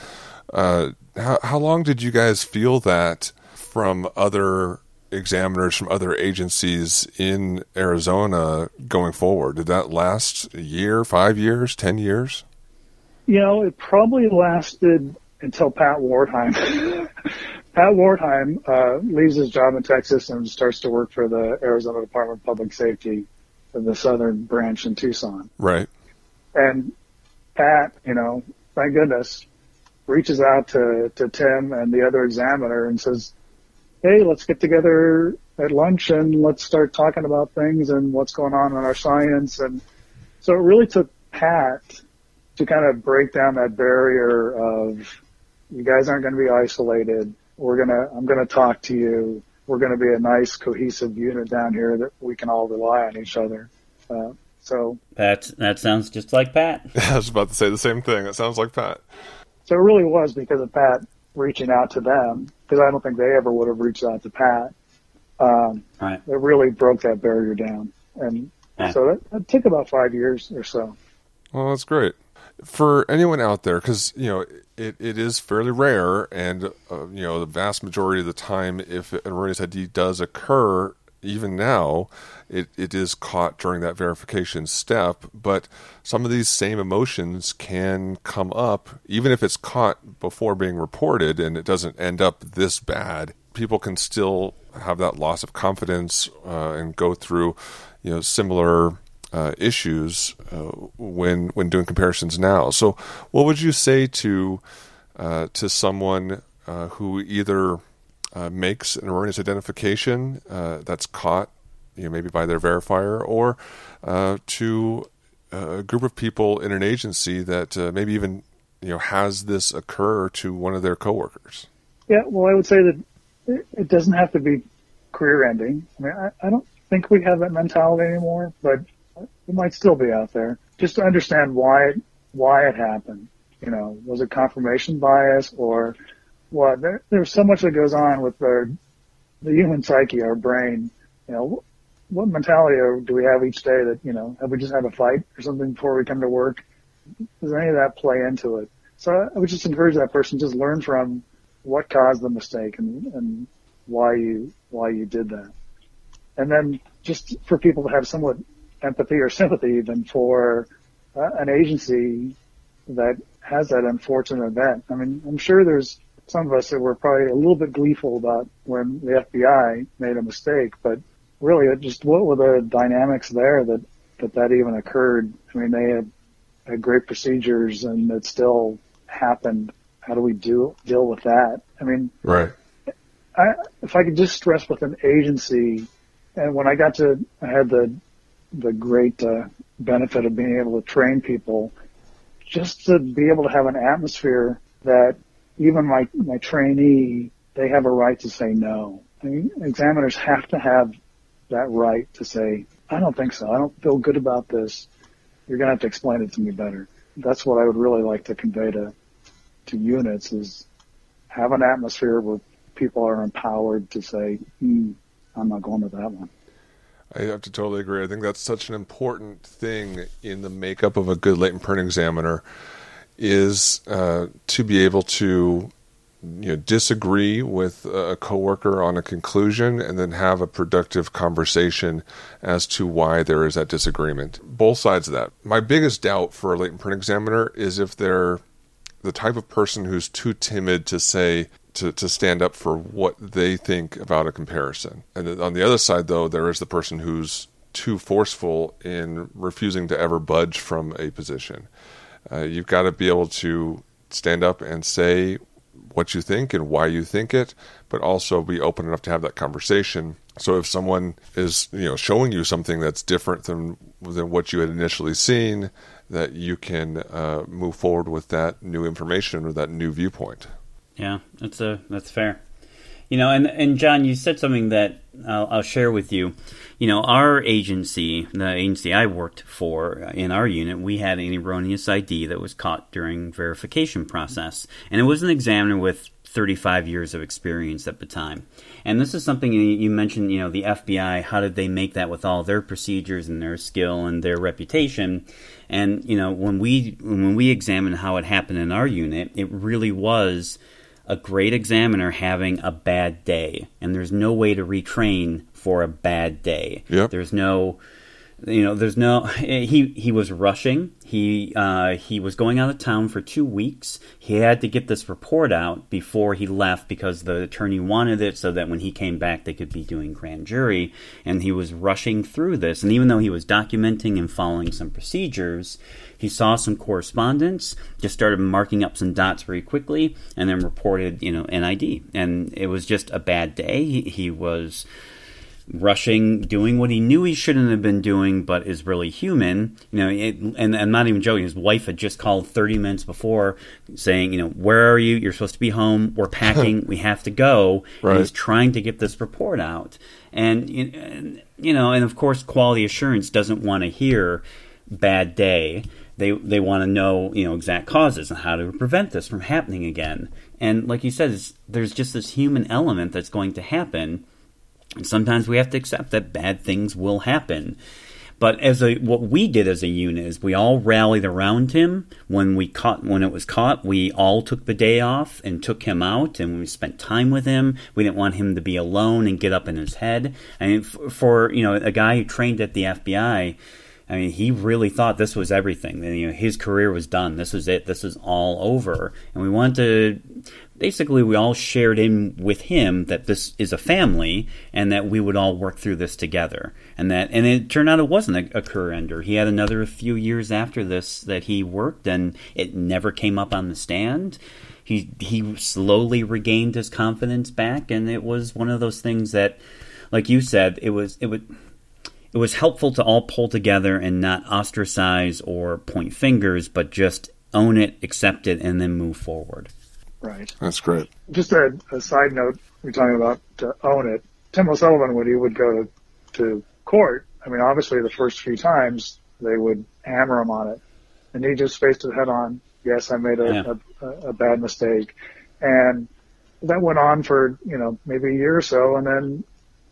Uh, how how long did you guys feel that from other examiners from other agencies in Arizona going forward? Did that last a year, five years, ten years? You know, it probably lasted until Pat Wertheim. Pat Wertheim uh, leaves his job in Texas and starts to work for the Arizona Department of Public Safety, the southern branch in Tucson. Right. And Pat, you know, thank goodness, reaches out to, to Tim and the other examiner and says, hey, let's get together at lunch and let's start talking about things and what's going on in our science. And so it really took Pat to kind of break down that barrier of you guys aren't going to be isolated. We're going to, I'm going to talk to you. We're going to be a nice cohesive unit down here that we can all rely on each other. Uh, so Pat, that sounds just like Pat. I was about to say the same thing. It sounds like Pat. So it really was because of Pat reaching out to them because I don't think they ever would have reached out to Pat. Um, right. It really broke that barrier down, and yeah. so that, that took about five years or so. Well, that's great for anyone out there because you know it, it is fairly rare, and uh, you know the vast majority of the time, if an erroneous ID does occur, even now, it, it is caught during that verification step. But some of these same emotions can come up, even if it's caught before being reported and it doesn't end up this bad. People can still have that loss of confidence uh, and go through, you know, similar uh, issues uh, when when doing comparisons now. So, what would you say to uh, to someone uh, who either uh, makes an erroneous identification uh, that's caught, you know, maybe by their verifier, or uh, to a group of people in an agency that uh, maybe even you know has this occur to one of their coworkers. Yeah, well, I would say that it doesn't have to be career-ending. I mean, I, I don't think we have that mentality anymore, but it might still be out there. Just to understand why why it happened. You know, was it confirmation bias or what there, there's so much that goes on with the human psyche, our brain. You know, what mentality do we have each day that you know have we just had a fight or something before we come to work? Does any of that play into it? So I would just encourage that person just learn from what caused the mistake and, and why you why you did that, and then just for people to have somewhat empathy or sympathy even for uh, an agency that has that unfortunate event. I mean, I'm sure there's some of us that were probably a little bit gleeful about when the FBI made a mistake, but really, just what were the dynamics there that that that even occurred? I mean, they had, had great procedures, and it still happened. How do we do deal with that? I mean, right. I, if I could just stress with an agency, and when I got to, I had the the great uh, benefit of being able to train people, just to be able to have an atmosphere that even my, my trainee, they have a right to say no. I mean, examiners have to have that right to say, I don't think so. I don't feel good about this. You're going to have to explain it to me better. That's what I would really like to convey to, to units is have an atmosphere where people are empowered to say, mm, I'm not going to that one. I have to totally agree. I think that's such an important thing in the makeup of a good latent print examiner is uh, to be able to you know, disagree with a coworker on a conclusion and then have a productive conversation as to why there is that disagreement. Both sides of that. My biggest doubt for a latent print examiner is if they're the type of person who's too timid to say to, to stand up for what they think about a comparison. And on the other side, though, there is the person who's too forceful in refusing to ever budge from a position. Uh, you've got to be able to stand up and say what you think and why you think it, but also be open enough to have that conversation. So if someone is, you know, showing you something that's different than than what you had initially seen, that you can uh, move forward with that new information or that new viewpoint. Yeah, that's a that's fair. You know, and and John, you said something that I'll, I'll, share with you. You know, our agency, the agency I worked for in our unit, we had an erroneous ID that was caught during verification process, and it was an examiner with 35 years of experience at the time. And this is something you mentioned, you know, the FBI, how did they make that with all their procedures and their skill and their reputation? And, you know, when we when we examined how it happened in our unit, it really was a great examiner having a bad day, and there's no way to retrain for a bad day. Yep. There's no you know, there's no he he was rushing. He uh, he was going out of town for two weeks. He had to get this report out before he left because the attorney wanted it so that when he came back they could be doing grand jury. And he was rushing through this. And even though he was documenting and following some procedures, he saw some correspondence, just started marking up some dots very quickly, and then reported you know NID. And it was just a bad day. He, he was rushing, doing what he knew he shouldn't have been doing, but is really human. You know, it, and I'm not even joking. His wife had just called 30 minutes before, saying, "You know, where are you? You're supposed to be home. We're packing. we have to go." Right. And he's trying to get this report out, and you know, and of course, quality assurance doesn't want to hear bad day. They they want to know you know exact causes and how to prevent this from happening again. And like you said, there's just this human element that's going to happen and sometimes we have to accept that bad things will happen. But as a what we did as a unit is we all rallied around him when we caught when it was caught. We all took the day off and took him out, and we spent time with him. We didn't want him to be alone and get up in his head. I for you know a guy who trained at the FBI, I mean, he really thought this was everything. You know, his career was done. This was it. This was all over. And we wanted to basically we all shared in with him that this is a family and that we would all work through this together. And that and it turned out it wasn't a, a career ender. He had another few years after this that he worked and it never came up on the stand. He he slowly regained his confidence back and it was one of those things that like you said it was it would it was helpful to all pull together and not ostracize or point fingers but just own it accept it and then move forward Right. That's great. Just a, a side note, we're talking about to own it. Tim O'Sullivan, when he would go to, to court, I mean, obviously the first few times they would hammer him on it, and he just faced it head on. Yes, I made a, yeah. a, a, a bad mistake, and that went on for you know maybe a year or so, and then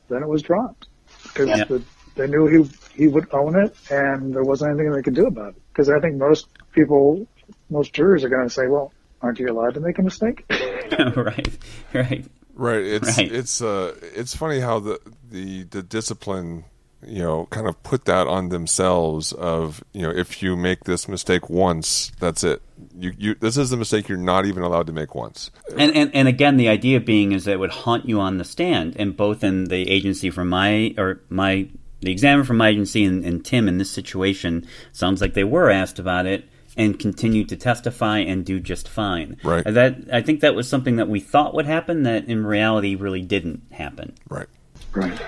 then it was dropped because yeah. the, they knew he he would own it, and there wasn't anything they could do about it. Because I think most people, most jurors are going to say, well, aren't you allowed to make a mistake? right, right, right. It's right. it's uh it's funny how the the the discipline you know kind of put that on themselves of you know if you make this mistake once that's it you you this is the mistake you're not even allowed to make once and and, and again the idea being is that it would haunt you on the stand and both in the agency from my or my the examiner from my agency and, and tim in this situation sounds like they were asked about it and continued to testify and do just fine. Right. That I think that was something that we thought would happen that in reality really didn't happen. Right. Right.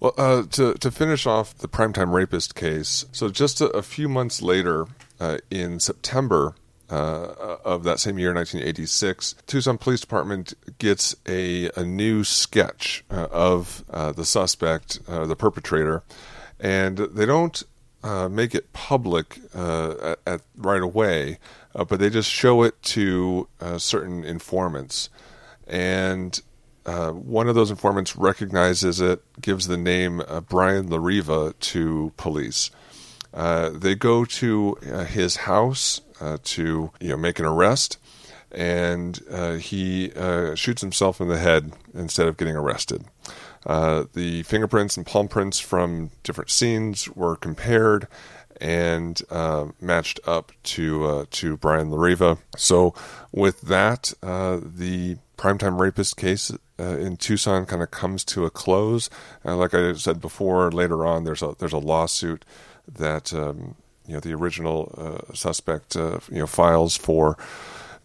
Well, uh, to to finish off the primetime rapist case, so just a, a few months later, uh, in September uh, of that same year, 1986, Tucson Police Department gets a a new sketch uh, of uh, the suspect, uh, the perpetrator, and they don't uh, make it public uh, at, at, right away, uh, but they just show it to uh, certain informants, and uh, one of those informants recognizes it, gives the name Brian Lariva to police. they go to his house to you know make an arrest, and he shoots himself in the head instead of getting arrested. Uh, the fingerprints and palm prints from different scenes were compared and uh, matched up to uh, to Brian Lariva. So with that, uh, the primetime rapist case uh, in Tucson kind of comes to a close. like I said before, later on there's a there's a lawsuit that um, you know the original suspect you know files for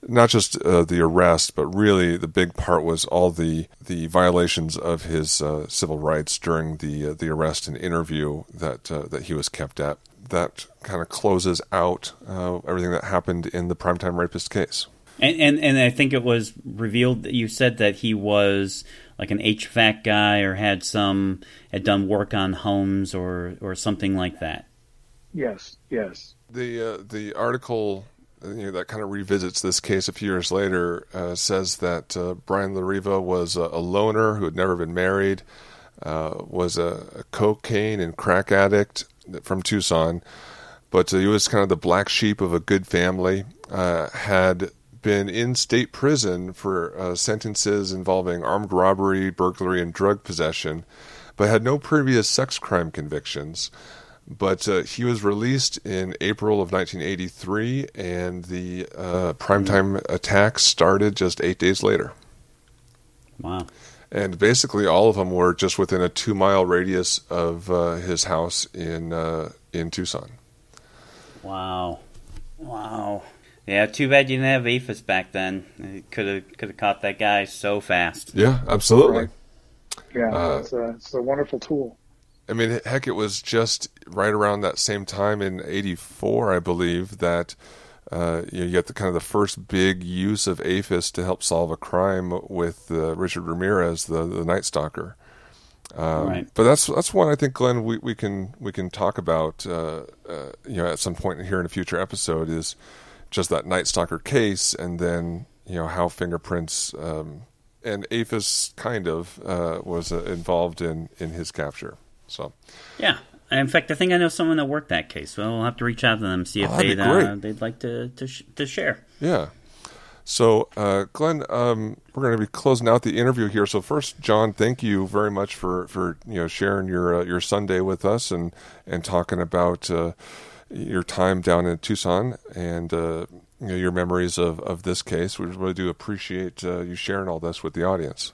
not just uh, the arrest, but really the big part was all the the violations of his uh, civil rights during the uh, the arrest and interview that uh, that he was kept at. That kind of closes out uh, everything that happened in the primetime rapist case. And, and and I think it was revealed that you said that he was like an HVAC guy or had some had done work on homes or or something like that. Yes, yes. The uh, the article you know, that kind of revisits this case a few years later uh, says that uh, Brian Lariva was a, a, loner who had never been married, uh, was a, a, cocaine and crack addict from Tucson, but he was kind of the black sheep of a good family. Uh, had been in state prison for uh, sentences involving armed robbery, burglary, and drug possession, but had no previous sex crime convictions. But uh, he was released in April of 1983, and the uh, primetime attack started just eight days later. Wow. And basically, all of them were just within a two mile radius of uh, his house in, uh, in Tucson. Wow. Wow. Yeah, too bad you didn't have AFIS back then. Could have could have caught that guy so fast. Yeah, absolutely. Right. Yeah, uh, it's, a, it's a wonderful tool. I mean, heck, it was just right around that same time in '84, I believe, that uh, you, know, you get the kind of the first big use of AFIS to help solve a crime with uh, Richard Ramirez, the the Night Stalker. Um, right. But that's that's one I think, Glenn, we, we can we can talk about uh, uh, you know at some point here in a future episode is just that Night Stalker case, and then you know how fingerprints um, and AFIS kind of uh, was uh, involved in in his capture. So yeah. In fact, I think I know someone that worked that case. So we'll have to reach out to them see if oh, they'd uh, they'd like to to, sh- to share. Yeah. So, uh, Glenn, um, we're going to be closing out the interview here. So, first, John, thank you very much for, for you know sharing your uh, your Sunday with us and and talking about uh, your time down in Tucson and uh, you know, your memories of, of this case. We really do appreciate uh, you sharing all this with the audience.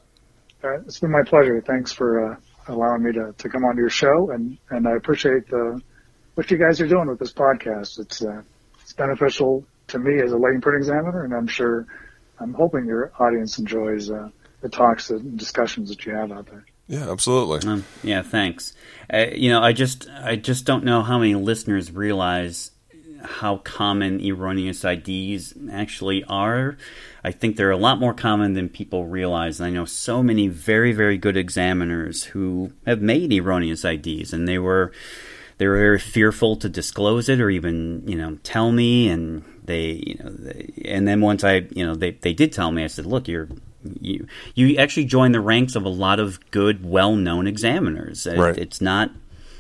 Uh, it's been my pleasure. Thanks for uh, allowing me to, to come on your show, and, and I appreciate uh, what you guys are doing with this podcast. It's uh, it's beneficial to me as a latent print examiner, and I'm sure I'm hoping your audience enjoys the talks and discussions that you have out there. Yeah, absolutely. Um, yeah, thanks. Uh, you know, I just I just don't know how many listeners realize how common erroneous IDs actually are. I think they're a lot more common than people realize. And I know so many very very good examiners who have made erroneous IDs, and they were they were very fearful to disclose it or even you know tell me and they you know they, and then once i you know they, they did tell me i said look you're you you actually join the ranks of a lot of good, well-known examiners. Right. It, it's not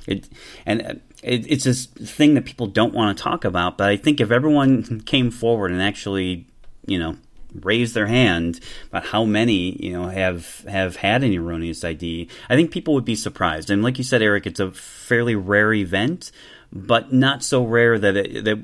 it and it, it's this thing that people don't want to talk about. But I think if everyone came forward and actually, you know, raised their hand about how many you know have have had an erroneous ID, I think people would be surprised. And like you said, Eric, it's a fairly rare event, but not so rare that it, that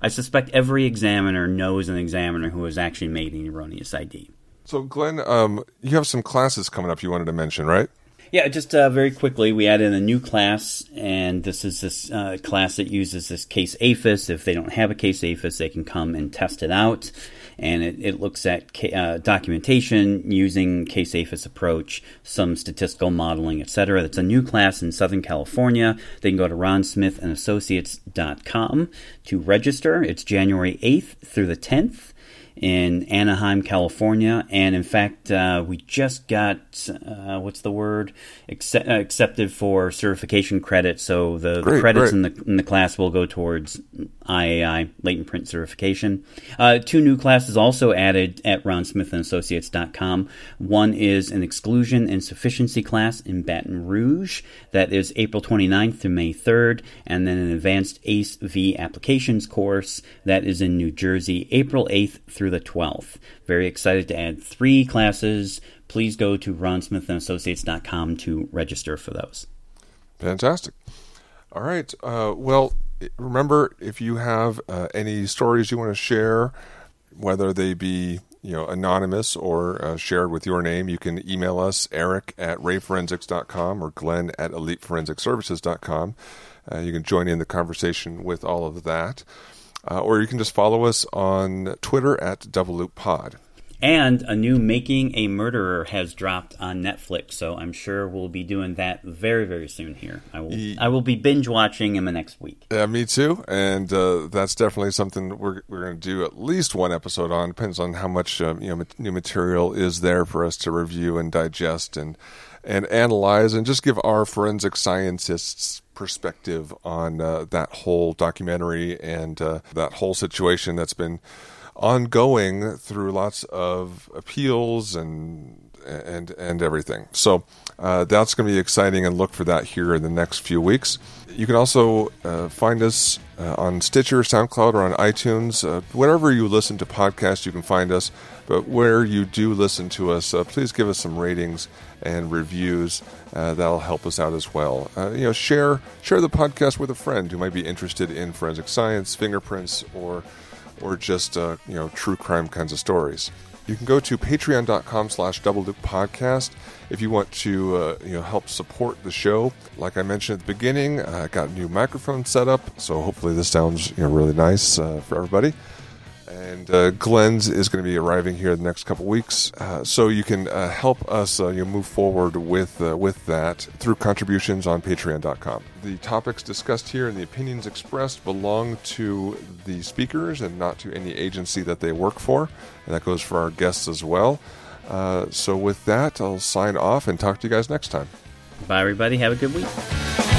I suspect every examiner knows an examiner who has actually made an erroneous ID. So, Glenn, um, you have some classes coming up you wanted to mention, right? Yeah, just uh, very quickly, we added a new class, and this is this uh, class that uses this case AFIS. If they don't have a case AFIS, they can come and test it out. And it, it looks at ca- uh, documentation using case AFIS approach, some statistical modeling, etc. It's a new class in Southern California. They can go to ronsmithandassociates.com to register. It's January 8th through the 10th in Anaheim, California, and in fact, uh, we just got uh, what's the word Accept, uh, accepted for certification credit. So the, great, the credits in the in the class will go towards IAI latent print certification. Uh, two new classes also added at ronsmithandassociates.com. One is an exclusion and sufficiency class in Baton Rouge that is April 29th to May 3rd, and then an advanced ACE V applications course that is in New Jersey, April 8th through the 12th. Very excited to add three classes. Please go to ronsmithandassociates.com to register for those. Fantastic. All right. Uh, well, remember if you have uh, any stories you want to share, whether they be you know anonymous or uh, shared with your name, you can email us Eric at rayforensics.com or Glenn at eliteforensicservices.com. Uh, you can join in the conversation with all of that. Uh, or you can just follow us on Twitter at Double Loop Pod. And a new Making a Murderer has dropped on Netflix, so I'm sure we'll be doing that very, very soon here. I will, I will be binge watching in the next week. Yeah, me too. And uh, that's definitely something we're, we're going to do at least one episode on. Depends on how much uh, you know new material is there for us to review and digest and and analyze and just give our forensic scientists perspective on uh, that whole documentary and uh, that whole situation that's been ongoing through lots of appeals and and and everything. So uh, that's going to be exciting, and look for that here in the next few weeks. You can also uh, find us uh, on Stitcher, SoundCloud, or on iTunes. Uh, wherever you listen to podcasts, you can find us. But where you do listen to us, uh, please give us some ratings and reviews. Uh, that'll help us out as well. you know, share share the podcast with a friend who might be interested in forensic science, fingerprints, or or just uh, you know true crime kinds of stories. You can go to patreon.com slash double loop podcast if you want to uh, you know help support the show. Like I mentioned at the beginning, I got a new microphone set up, so hopefully this sounds you know really nice uh, for everybody and uh, Glenn's is going to be arriving here in the next couple weeks. Uh, so you can uh, help us uh, you move forward with uh, with that through contributions on Patreon.com. The topics discussed here and the opinions expressed belong to the speakers and not to any agency that they work for, and that goes for our guests as well. Uh, so with that, I'll sign off and talk to you guys next time. Bye, everybody. Have a good week.